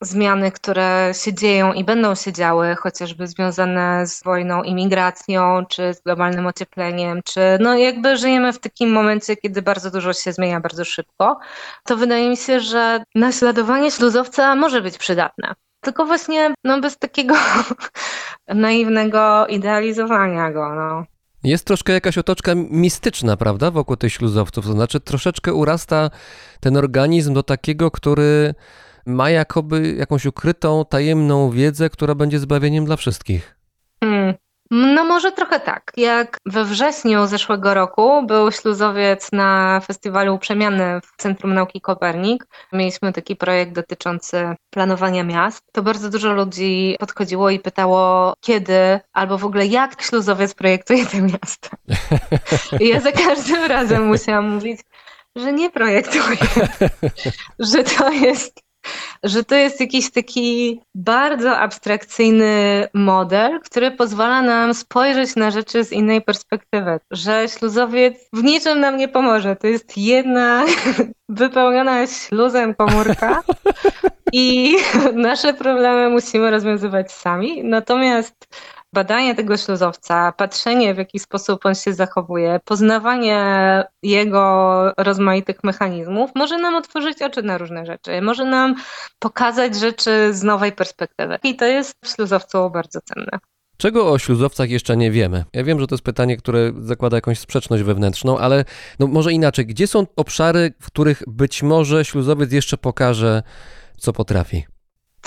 zmiany, które się dzieją i będą się działy, chociażby związane z wojną, imigracją, czy z globalnym ociepleniem, czy no jakby żyjemy w takim momencie, kiedy bardzo dużo się zmienia bardzo szybko, to wydaje mi się, że naśladowanie śluzowca może być przydatne. Tylko właśnie no, bez takiego naiwnego idealizowania go. No. Jest troszkę jakaś otoczka mistyczna, prawda, wokół tych śluzowców. To znaczy, troszeczkę urasta ten organizm do takiego, który ma jakoby jakąś ukrytą, tajemną wiedzę, która będzie zbawieniem dla wszystkich. Hmm. No może trochę tak. Jak we wrześniu zeszłego roku był śluzowiec na festiwalu Przemiany w Centrum Nauki Kopernik. Mieliśmy taki projekt dotyczący planowania miast. To bardzo dużo ludzi podchodziło i pytało, kiedy albo w ogóle jak śluzowiec projektuje te miasta. I ja za każdym razem musiałam mówić, że nie projektuje, że to jest że to jest jakiś taki bardzo abstrakcyjny model, który pozwala nam spojrzeć na rzeczy z innej perspektywy, że śluzowiec w niczym nam nie pomoże. To jest jedna wypełniona śluzem komórka i nasze problemy musimy rozwiązywać sami. Natomiast badanie tego śluzowca, patrzenie w jaki sposób on się zachowuje, poznawanie jego rozmaitych mechanizmów może nam otworzyć oczy na różne rzeczy, może nam pokazać rzeczy z nowej perspektywy. I to jest w śluzowcu bardzo cenne. Czego o śluzowcach jeszcze nie wiemy? Ja wiem, że to jest pytanie, które zakłada jakąś sprzeczność wewnętrzną, ale no może inaczej. Gdzie są obszary, w których być może śluzowiec jeszcze pokaże, co potrafi?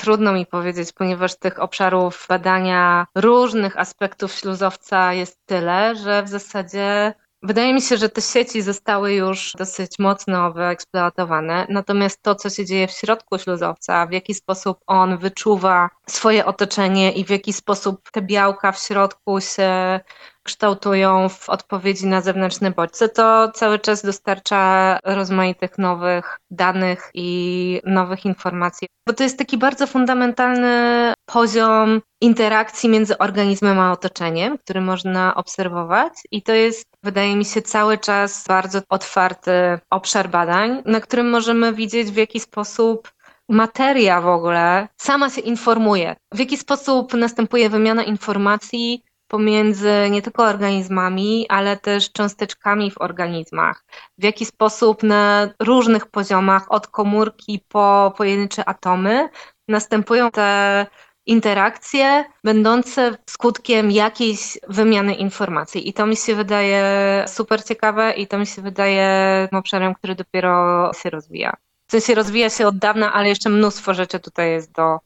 Trudno mi powiedzieć, ponieważ tych obszarów badania różnych aspektów śluzowca jest tyle, że w zasadzie Wydaje mi się, że te sieci zostały już dosyć mocno wyeksploatowane, natomiast to, co się dzieje w środku śluzowca, w jaki sposób on wyczuwa swoje otoczenie i w jaki sposób te białka w środku się kształtują w odpowiedzi na zewnętrzne bodźce, to cały czas dostarcza rozmaitych nowych danych i nowych informacji. Bo to jest taki bardzo fundamentalny poziom interakcji między organizmem a otoczeniem, który można obserwować, i to jest, wydaje mi się, cały czas bardzo otwarty obszar badań, na którym możemy widzieć, w jaki sposób materia w ogóle sama się informuje, w jaki sposób następuje wymiana informacji pomiędzy nie tylko organizmami, ale też cząsteczkami w organizmach. W jaki sposób na różnych poziomach, od komórki po pojedyncze atomy, następują te interakcje będące skutkiem jakiejś wymiany informacji. I to mi się wydaje super ciekawe i to mi się wydaje obszarem, który dopiero się rozwija. W sensie rozwija się od dawna, ale jeszcze mnóstwo rzeczy tutaj jest do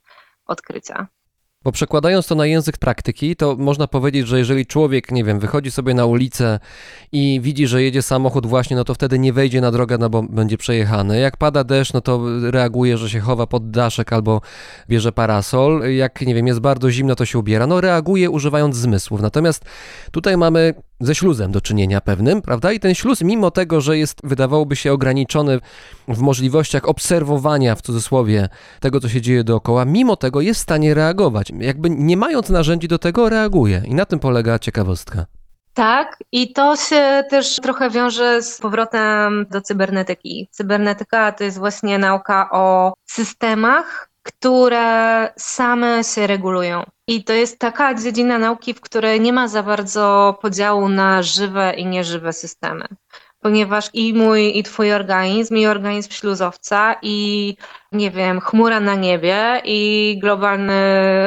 odkrycia. Bo przekładając to na język praktyki, to można powiedzieć, że jeżeli człowiek, nie wiem, wychodzi sobie na ulicę i widzi, że jedzie samochód właśnie, no to wtedy nie wejdzie na drogę, no bo będzie przejechany. Jak pada deszcz, no to reaguje, że się chowa pod daszek albo bierze parasol. Jak, nie wiem, jest bardzo zimno, to się ubiera. No reaguje używając zmysłów. Natomiast tutaj mamy ze śluzem do czynienia pewnym, prawda? I ten śluz, mimo tego, że jest, wydawałoby się, ograniczony w możliwościach obserwowania, w cudzysłowie, tego, co się dzieje dookoła, mimo tego jest w stanie reagować. Jakby nie mając narzędzi do tego, reaguje. I na tym polega ciekawostka. Tak, i to się też trochę wiąże z powrotem do cybernetyki. Cybernetyka to jest właśnie nauka o systemach, które same się regulują. I to jest taka dziedzina nauki, w której nie ma za bardzo podziału na żywe i nieżywe systemy. Ponieważ i mój, i twój organizm, i organizm śluzowca, i nie wiem, chmura na niebie, i globalny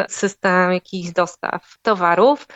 system jakichś dostaw towarów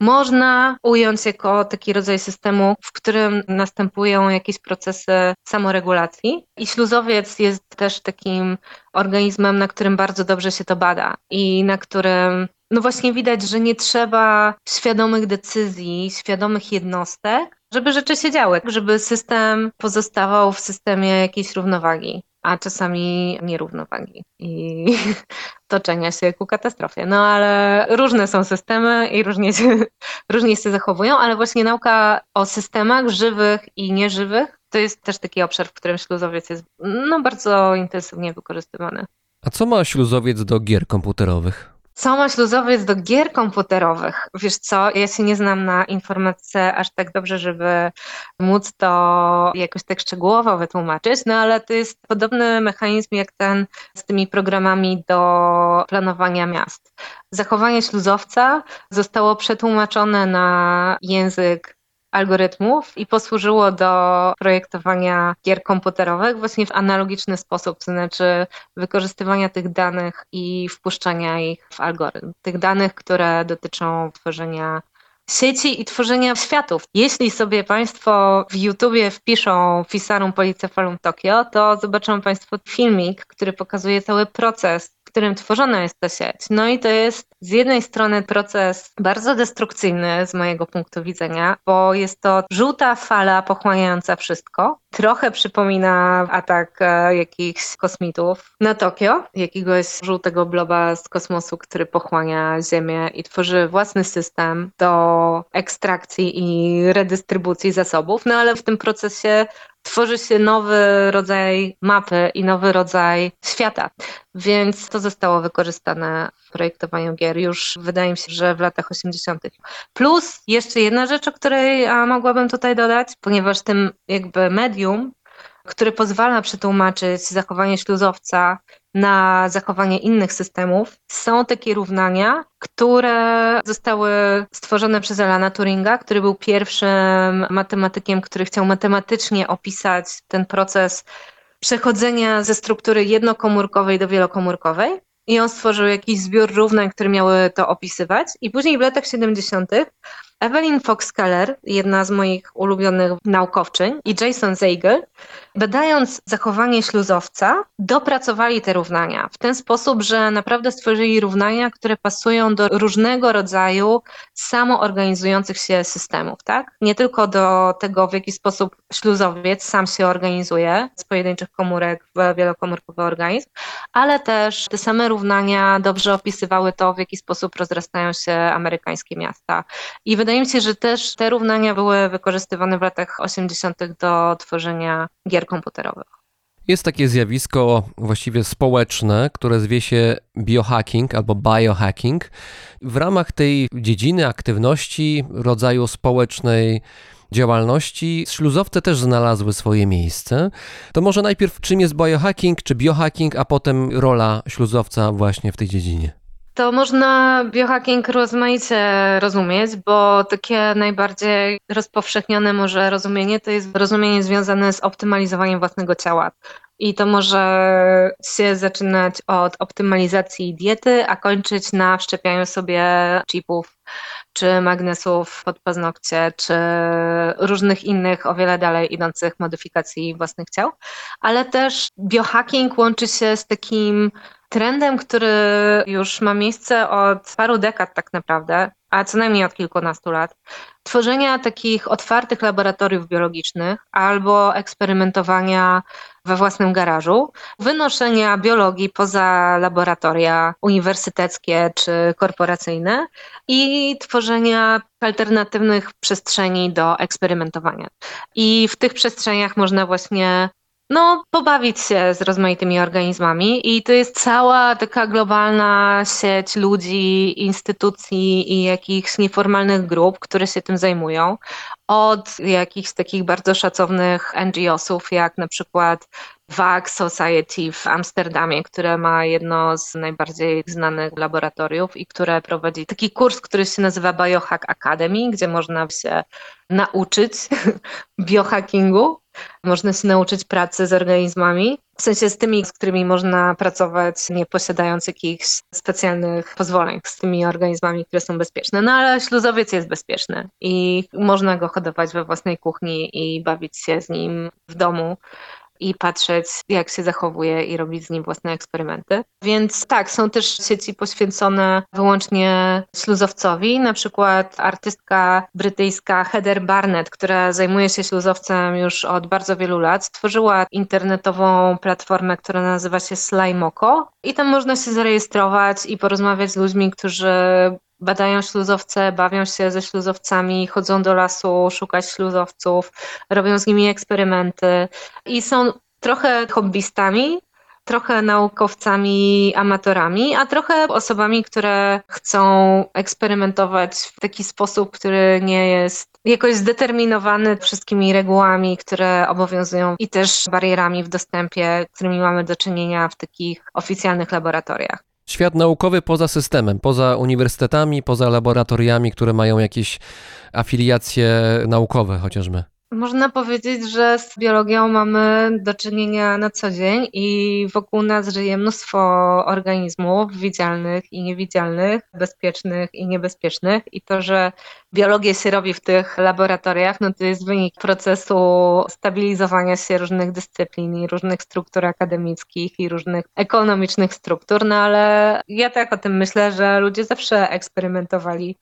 można ująć jako taki rodzaj systemu, w którym następują jakieś procesy samoregulacji. I śluzowiec jest też takim organizmem, na którym bardzo dobrze się to bada i na którym no właśnie widać, że nie trzeba świadomych decyzji, świadomych jednostek, żeby rzeczy się działy, żeby system pozostawał w systemie jakiejś równowagi a czasami nierównowagi i toczenia się ku katastrofie. No ale różne są systemy i różnie się, różnie się zachowują, ale właśnie nauka o systemach żywych i nieżywych to jest też taki obszar, w którym śluzowiec jest no, bardzo intensywnie wykorzystywany. A co ma śluzowiec do gier komputerowych? Co ma śluzowiec do gier komputerowych? Wiesz co, ja się nie znam na informatyce aż tak dobrze, żeby móc to jakoś tak szczegółowo wytłumaczyć, no ale to jest podobny mechanizm jak ten z tymi programami do planowania miast. Zachowanie śluzowca zostało przetłumaczone na język algorytmów i posłużyło do projektowania gier komputerowych właśnie w analogiczny sposób, to znaczy wykorzystywania tych danych i wpuszczania ich w algorytm. Tych danych, które dotyczą tworzenia sieci i tworzenia światów. Jeśli sobie Państwo w YouTubie wpiszą Fisarum Polycephalum Tokio, to zobaczą Państwo filmik, który pokazuje cały proces w którym tworzona jest ta sieć. No i to jest z jednej strony proces bardzo destrukcyjny z mojego punktu widzenia, bo jest to żółta fala pochłaniająca wszystko. Trochę przypomina atak e, jakichś kosmitów na Tokio, jakiegoś żółtego bloba z kosmosu, który pochłania Ziemię i tworzy własny system do ekstrakcji i redystrybucji zasobów. No ale w tym procesie tworzy się nowy rodzaj mapy i nowy rodzaj świata. Więc to zostało wykorzystane w projektowaniu gier już wydaje mi się, że w latach 80. Plus jeszcze jedna rzecz, o której mogłabym tutaj dodać, ponieważ tym jakby medium, które pozwala przetłumaczyć zachowanie śluzowca na zachowanie innych systemów, są takie równania, które zostały stworzone przez Alana Turinga, który był pierwszym matematykiem, który chciał matematycznie opisać ten proces przechodzenia ze struktury jednokomórkowej do wielokomórkowej. I on stworzył jakiś zbiór równań, które miały to opisywać. I później w latach 70. Evelyn Fox-Keller, jedna z moich ulubionych naukowczyń, i Jason Zeigel, badając zachowanie śluzowca, dopracowali te równania w ten sposób, że naprawdę stworzyli równania, które pasują do różnego rodzaju samoorganizujących się systemów. Tak? Nie tylko do tego, w jaki sposób śluzowiec sam się organizuje z pojedynczych komórek w wielokomórkowy organizm, ale też te same równania dobrze opisywały to, w jaki sposób rozrastają się amerykańskie miasta. I wydaje mi się, że też te równania były wykorzystywane w latach 80. do tworzenia gier komputerowych. Jest takie zjawisko właściwie społeczne, które zwie się biohacking albo biohacking. W ramach tej dziedziny aktywności rodzaju społecznej działalności śluzowce też znalazły swoje miejsce. To może najpierw czym jest biohacking czy biohacking, a potem rola śluzowca właśnie w tej dziedzinie. To można biohacking rozmaicie rozumieć, bo takie najbardziej rozpowszechnione może rozumienie to jest rozumienie związane z optymalizowaniem własnego ciała. I to może się zaczynać od optymalizacji diety, a kończyć na wszczepianiu sobie chipów czy magnesów pod paznokcie, czy różnych innych o wiele dalej idących modyfikacji własnych ciał. Ale też biohacking łączy się z takim Trendem, który już ma miejsce od paru dekad tak naprawdę, a co najmniej od kilkunastu lat, tworzenia takich otwartych laboratoriów biologicznych albo eksperymentowania we własnym garażu, wynoszenia biologii poza laboratoria uniwersyteckie czy korporacyjne i tworzenia alternatywnych przestrzeni do eksperymentowania. I w tych przestrzeniach można właśnie no, pobawić się z rozmaitymi organizmami i to jest cała taka globalna sieć ludzi, instytucji i jakichś nieformalnych grup, które się tym zajmują. Od jakichś takich bardzo szacownych NGO-sów, jak na przykład WAG Society w Amsterdamie, które ma jedno z najbardziej znanych laboratoriów i które prowadzi taki kurs, który się nazywa Biohack Academy, gdzie można się nauczyć biohackingu można się nauczyć pracy z organizmami, w sensie z tymi, z którymi można pracować, nie posiadając jakichś specjalnych pozwoleń, z tymi organizmami, które są bezpieczne. No ale śluzowiec jest bezpieczny i można go hodować we własnej kuchni i bawić się z nim w domu i patrzeć, jak się zachowuje i robić z nim własne eksperymenty. Więc tak, są też sieci poświęcone wyłącznie śluzowcowi. Na przykład artystka brytyjska Heather Barnett, która zajmuje się śluzowcem już od bardzo wielu lat, stworzyła internetową platformę, która nazywa się Slimoko i tam można się zarejestrować i porozmawiać z ludźmi, którzy badają śluzowce, bawią się ze śluzowcami, chodzą do lasu szukać śluzowców, robią z nimi eksperymenty i są trochę hobbystami, trochę naukowcami, amatorami, a trochę osobami, które chcą eksperymentować w taki sposób, który nie jest jakoś zdeterminowany wszystkimi regułami, które obowiązują i też barierami w dostępie, którymi mamy do czynienia w takich oficjalnych laboratoriach. Świat naukowy poza systemem, poza uniwersytetami, poza laboratoriami, które mają jakieś afiliacje naukowe chociażby. Można powiedzieć, że z biologią mamy do czynienia na co dzień i wokół nas żyje mnóstwo organizmów widzialnych i niewidzialnych, bezpiecznych i niebezpiecznych. I to, że biologię się robi w tych laboratoriach, no to jest wynik procesu stabilizowania się różnych dyscyplin i różnych struktur akademickich i różnych ekonomicznych struktur. No ale ja tak o tym myślę, że ludzie zawsze eksperymentowali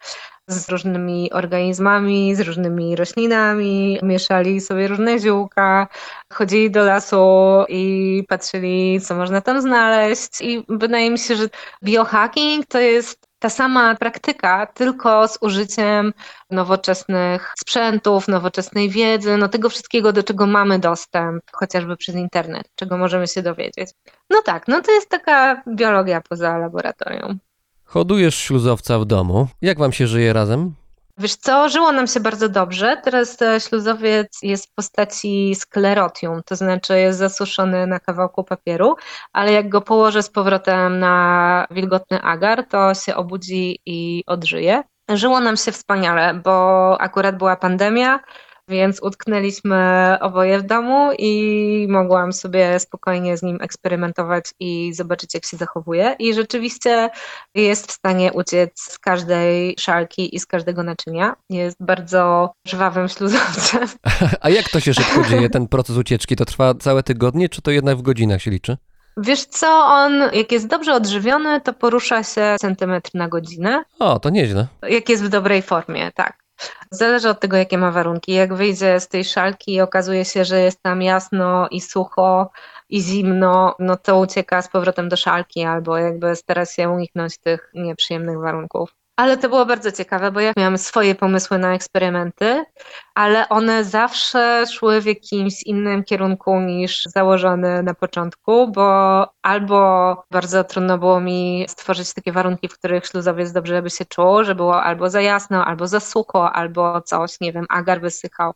z różnymi organizmami, z różnymi roślinami, mieszali sobie różne ziółka, chodzili do lasu i patrzyli, co można tam znaleźć. I wydaje mi się, że biohacking to jest ta sama praktyka, tylko z użyciem nowoczesnych sprzętów, nowoczesnej wiedzy, no tego wszystkiego, do czego mamy dostęp, chociażby przez internet, czego możemy się dowiedzieć. No tak, no to jest taka biologia poza laboratorium. Hodujesz śluzowca w domu. Jak wam się żyje razem? Wiesz co, żyło nam się bardzo dobrze. Teraz e, śluzowiec jest w postaci sklerotium, to znaczy jest zasuszony na kawałku papieru, ale jak go położę z powrotem na wilgotny agar, to się obudzi i odżyje. Żyło nam się wspaniale, bo akurat była pandemia, więc utknęliśmy oboje w domu i mogłam sobie spokojnie z nim eksperymentować i zobaczyć, jak się zachowuje. I rzeczywiście jest w stanie uciec z każdej szalki i z każdego naczynia. Jest bardzo żwawym śluzowcem. A jak to się szybko dzieje, ten proces ucieczki? To trwa całe tygodnie, czy to jednak w godzinach się liczy? Wiesz co, on jak jest dobrze odżywiony, to porusza się centymetr na godzinę. O, to nieźle. Jak jest w dobrej formie, tak. Zależy od tego, jakie ma warunki. Jak wyjdzie z tej szalki i okazuje się, że jest tam jasno i sucho i zimno, no to ucieka z powrotem do szalki albo jakby stara się uniknąć tych nieprzyjemnych warunków. Ale to było bardzo ciekawe, bo ja miałam swoje pomysły na eksperymenty, ale one zawsze szły w jakimś innym kierunku niż założone na początku, bo albo bardzo trudno było mi stworzyć takie warunki, w których śluzowiec dobrze by się czuł, że było albo za jasno, albo za sucho, albo coś, nie wiem, agar wysychał.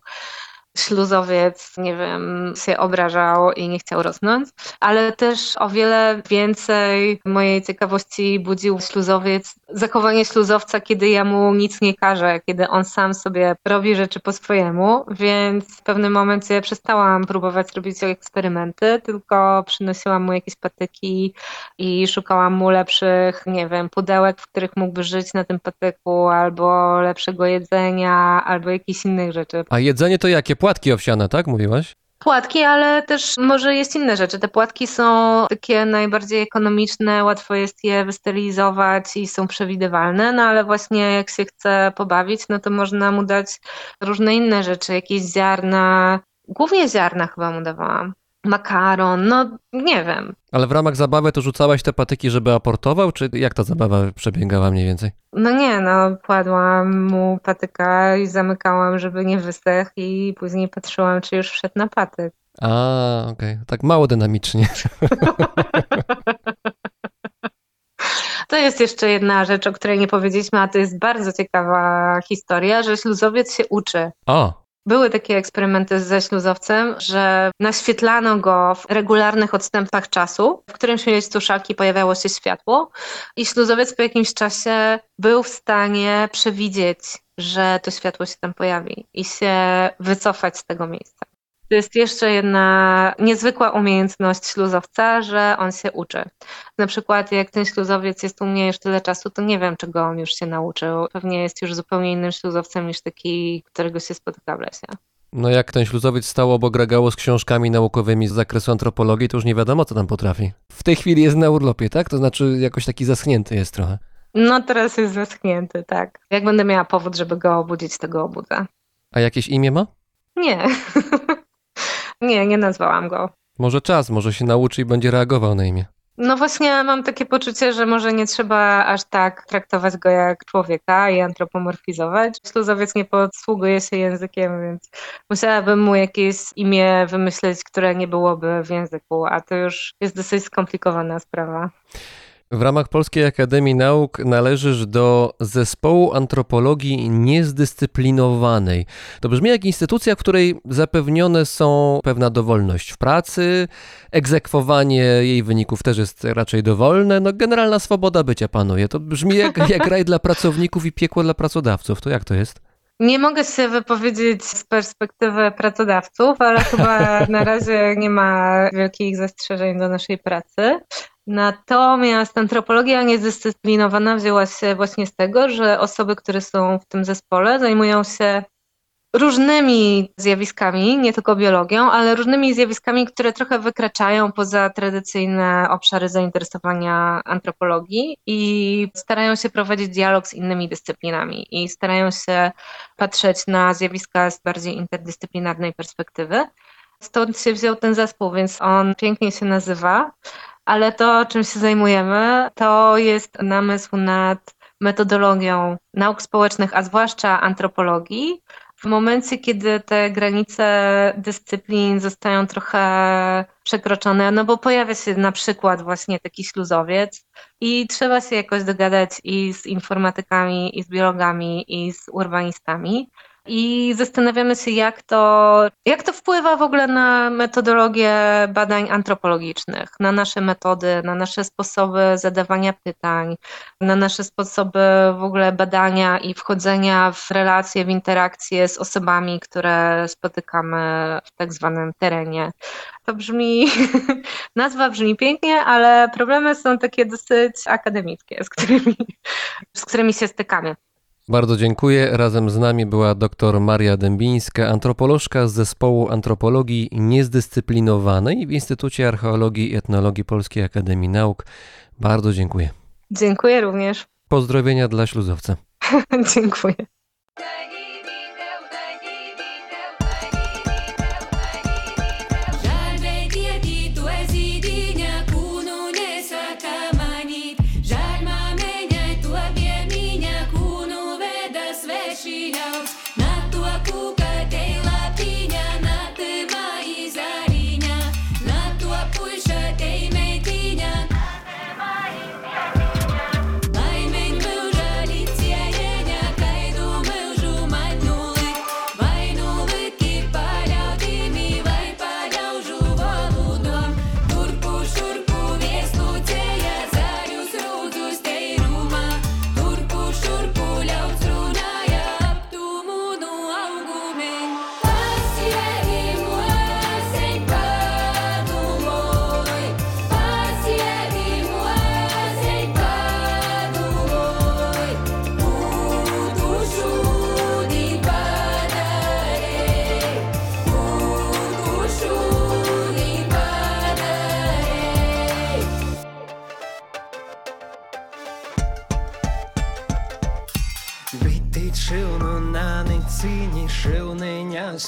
Śluzowiec, nie wiem, się obrażał i nie chciał rosnąć, ale też o wiele więcej mojej ciekawości budził śluzowiec, zachowanie śluzowca, kiedy ja mu nic nie każę, kiedy on sam sobie robi rzeczy po swojemu, więc w pewnym momencie przestałam próbować robić eksperymenty, tylko przynosiłam mu jakieś patyki i szukałam mu lepszych, nie wiem, pudełek, w których mógłby żyć na tym patyku, albo lepszego jedzenia, albo jakichś innych rzeczy. A jedzenie to jakie? Płatki owsiane, tak mówiłaś? Płatki, ale też może jest inne rzeczy. Te płatki są takie najbardziej ekonomiczne, łatwo jest je wystylizować i są przewidywalne, no ale właśnie jak się chce pobawić, no to można mu dać różne inne rzeczy, jakieś ziarna, głównie ziarna chyba mu dawałam. Makaron, no nie wiem. Ale w ramach zabawy to rzucałaś te patyki, żeby aportował, czy jak ta zabawa przebiegała mniej więcej? No nie, no kładłam mu patyka i zamykałam, żeby nie wystechł i później patrzyłam, czy już wszedł na patyk. A, okej. Tak mało dynamicznie. To jest jeszcze jedna rzecz, o której nie powiedzieliśmy, a to jest bardzo ciekawa historia, że śluzowiec się uczy. O, Były takie eksperymenty ze śluzowcem, że naświetlano go w regularnych odstępach czasu, w którymś miejscu szalki pojawiało się światło i śluzowiec po jakimś czasie był w stanie przewidzieć, że to światło się tam pojawi i się wycofać z tego miejsca. To jest jeszcze jedna niezwykła umiejętność śluzowca, że on się uczy. Na przykład jak ten śluzowiec jest u mnie już tyle czasu, to nie wiem, czego on już się nauczył. Pewnie jest już zupełnie innym śluzowcem niż taki, którego się spotyka w lesie. no jak ten śluzowiec stał obok regało z książkami naukowymi z zakresu antropologii, to już nie wiadomo, co tam potrafi. W tej chwili jest na urlopie, tak? To znaczy jakoś taki zaschnięty jest trochę. No teraz jest zaschnięty, tak. Jak będę miała powód, żeby go obudzić, to go obudzę. A jakieś imię ma? Nie. nie, nie nazwałam go. Może czas, może się nauczy i będzie reagował na imię. No właśnie mam takie poczucie, że może nie trzeba aż tak traktować go jak człowieka i antropomorfizować. Śluzowiec nie posługuje się językiem, więc musiałabym mu jakieś imię wymyśleć, które nie byłoby w języku, a to już jest dosyć skomplikowana sprawa. W ramach Polskiej Akademii Nauk należysz do zespołu antropologii niezdyscyplinowanej. To brzmi jak instytucja, w której zapewnione są pewna dowolność w pracy, egzekwowanie jej wyników też jest raczej dowolne, no generalna swoboda bycia panuje. To brzmi jak, jak raj dla pracowników i piekło dla pracodawców. To jak to jest? Nie mogę się wypowiedzieć z perspektywy pracodawców, ale chyba na razie nie ma wielkich zastrzeżeń do naszej pracy. Natomiast antropologia niezdyscyplinowana wzięła się właśnie z tego, że osoby, które są w tym zespole, zajmują się różnymi zjawiskami, nie tylko biologią, ale różnymi zjawiskami, które trochę wykraczają poza tradycyjne obszary zainteresowania antropologii i starają się prowadzić dialog z innymi dyscyplinami i starają się patrzeć na zjawiska z bardziej interdyscyplinarnej perspektywy. Stąd się wziął ten zespół, więc on pięknie się nazywa, ale to, czym się zajmujemy, to jest namysł nad metodologią nauk społecznych, a zwłaszcza antropologii, w momencie, kiedy te granice dyscyplin zostają trochę przekroczone, no bo pojawia się na przykład właśnie taki śluzowiec i trzeba się jakoś dogadać i z informatykami, i z biologami, i z urbanistami. I zastanawiamy się, jak to, jak to wpływa w ogóle na metodologię badań antropologicznych, na nasze metody, na nasze sposoby zadawania pytań, na nasze sposoby w ogóle badania i wchodzenia w relacje, w interakcje z osobami, które spotykamy w tak zwanym terenie. To brzmi, nazwa brzmi pięknie, ale problemy są takie dosyć akademickie, z którymi, z którymi się stykamy. Bardzo dziękuję. Razem z nami była dr Maria Dębińska, antropolożka z zespołu antropologii niezdyscyplinowanej w Instytucie Archeologii i Etnologii Polskiej Akademii Nauk. Bardzo dziękuję. Dziękuję również. Pozdrowienia dla śluzowca. Dziękuję. out. Not to a cook.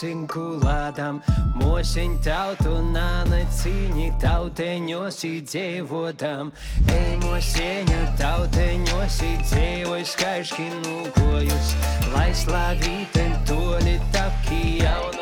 Sinkulādām. Mosiņ tautu nāni cīņi, tauteņos dzīvodām. Ej, mosiņa tauteņos dzīvoj skaiški nūkojus, lai slavīten toli tapki jaunokējai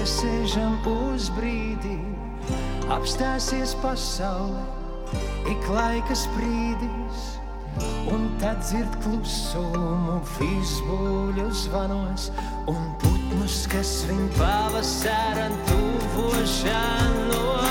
piesēžam uz brīdi, apstāsies pasaule, ik laika sprīdis, un tad dzird klusumu visbuļu zvanos, un putnus, kas viņ pavasara tuvošanos.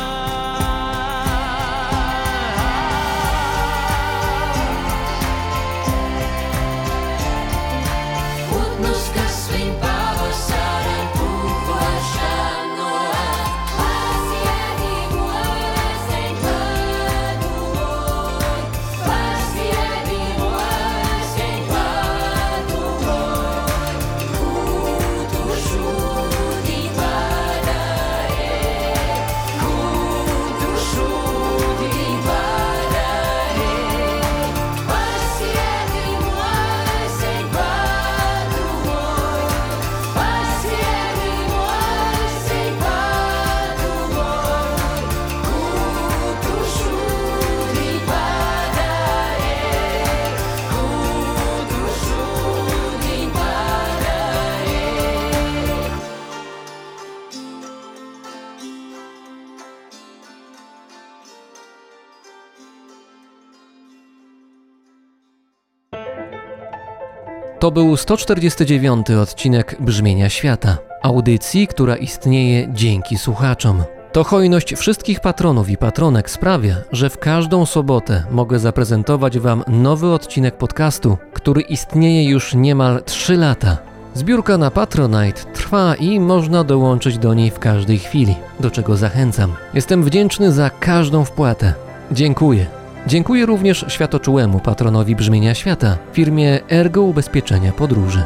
To był 149 odcinek Brzmienia Świata, audycji, która istnieje dzięki słuchaczom. To hojność wszystkich patronów i patronek sprawia, że w każdą sobotę mogę zaprezentować Wam nowy odcinek podcastu, który istnieje już niemal 3 lata. Zbiórka na Patronite trwa i można dołączyć do niej w każdej chwili, do czego zachęcam. Jestem wdzięczny za każdą wpłatę. Dziękuję. Dziękuję również światoczułemu patronowi Brzmienia Świata, firmie Ergo Ubezpieczenia Podróży.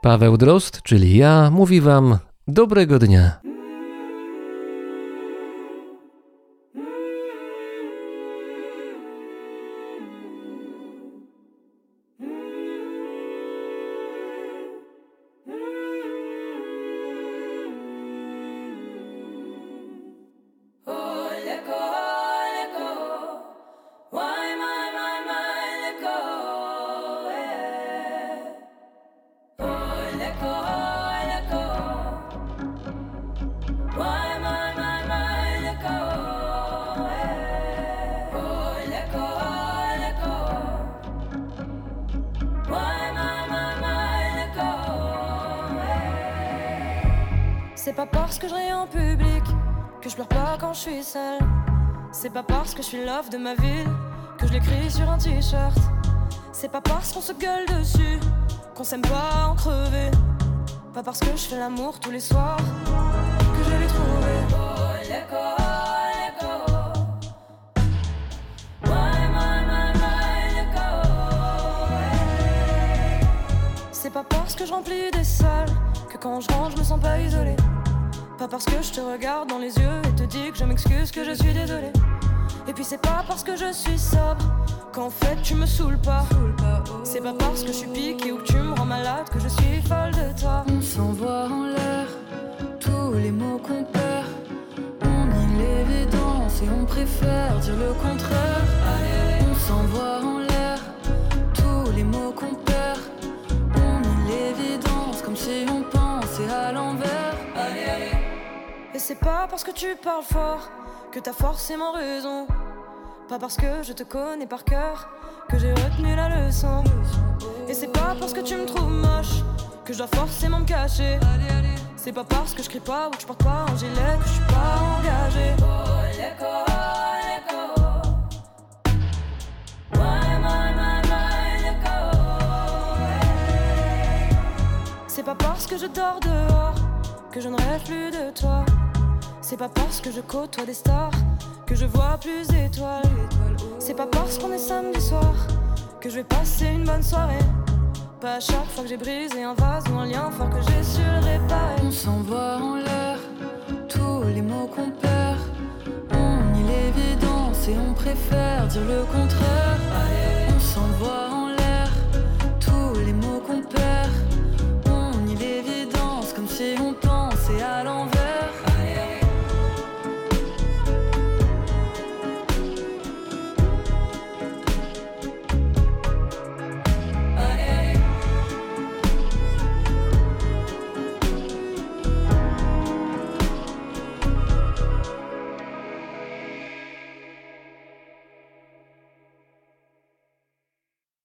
Paweł Drost, czyli ja, mówi Wam dobrego dnia. Love de ma ville que je l'écris sur un t-shirt. C'est pas parce qu'on se gueule dessus qu'on s'aime pas en crever. Pas parce que je fais l'amour tous les soirs que je l'ai trouvé. Oh. C'est pas parce que je remplis des salles que quand je rentre je me sens pas isolée. Pas parce que je te regarde dans les yeux et te dis que je m'excuse que je suis désolée. Et puis c'est pas parce que je suis sobre qu'en fait tu me saoules pas. C'est pas parce que je suis piquée ou que tu me rends malade que je suis folle de toi. On s'envoie en l'air tous les mots qu'on perd. On nie l'évidence et on préfère dire le contraire. On s'envoie en l'air tous les mots qu'on perd. On nie l'évidence comme si on pensait à l'envers. Et c'est pas parce que tu parles fort que t'as forcément raison. Pas parce que je te connais par cœur que j'ai retenu la leçon. Et c'est pas parce que tu me trouves moche que je dois forcément me cacher. C'est pas parce que je crie pas ou que je porte pas un gilet que je suis pas go. C'est pas parce que je dors dehors que je ne rêve plus de toi. C'est pas parce que je côtoie des stars que je vois plus d'étoiles. C'est pas parce qu'on est samedi soir que je vais passer une bonne soirée. Pas à chaque fois que j'ai brisé un vase ou un lien fort que j'ai su le réparer. On s'envoie en l'air, tous les mots qu'on perd. On nie l'évidence et on préfère dire le contraire. Allez. On s'envoie en l'air, tous les mots qu'on perd. On nie l'évidence comme si on pensait à l'envers.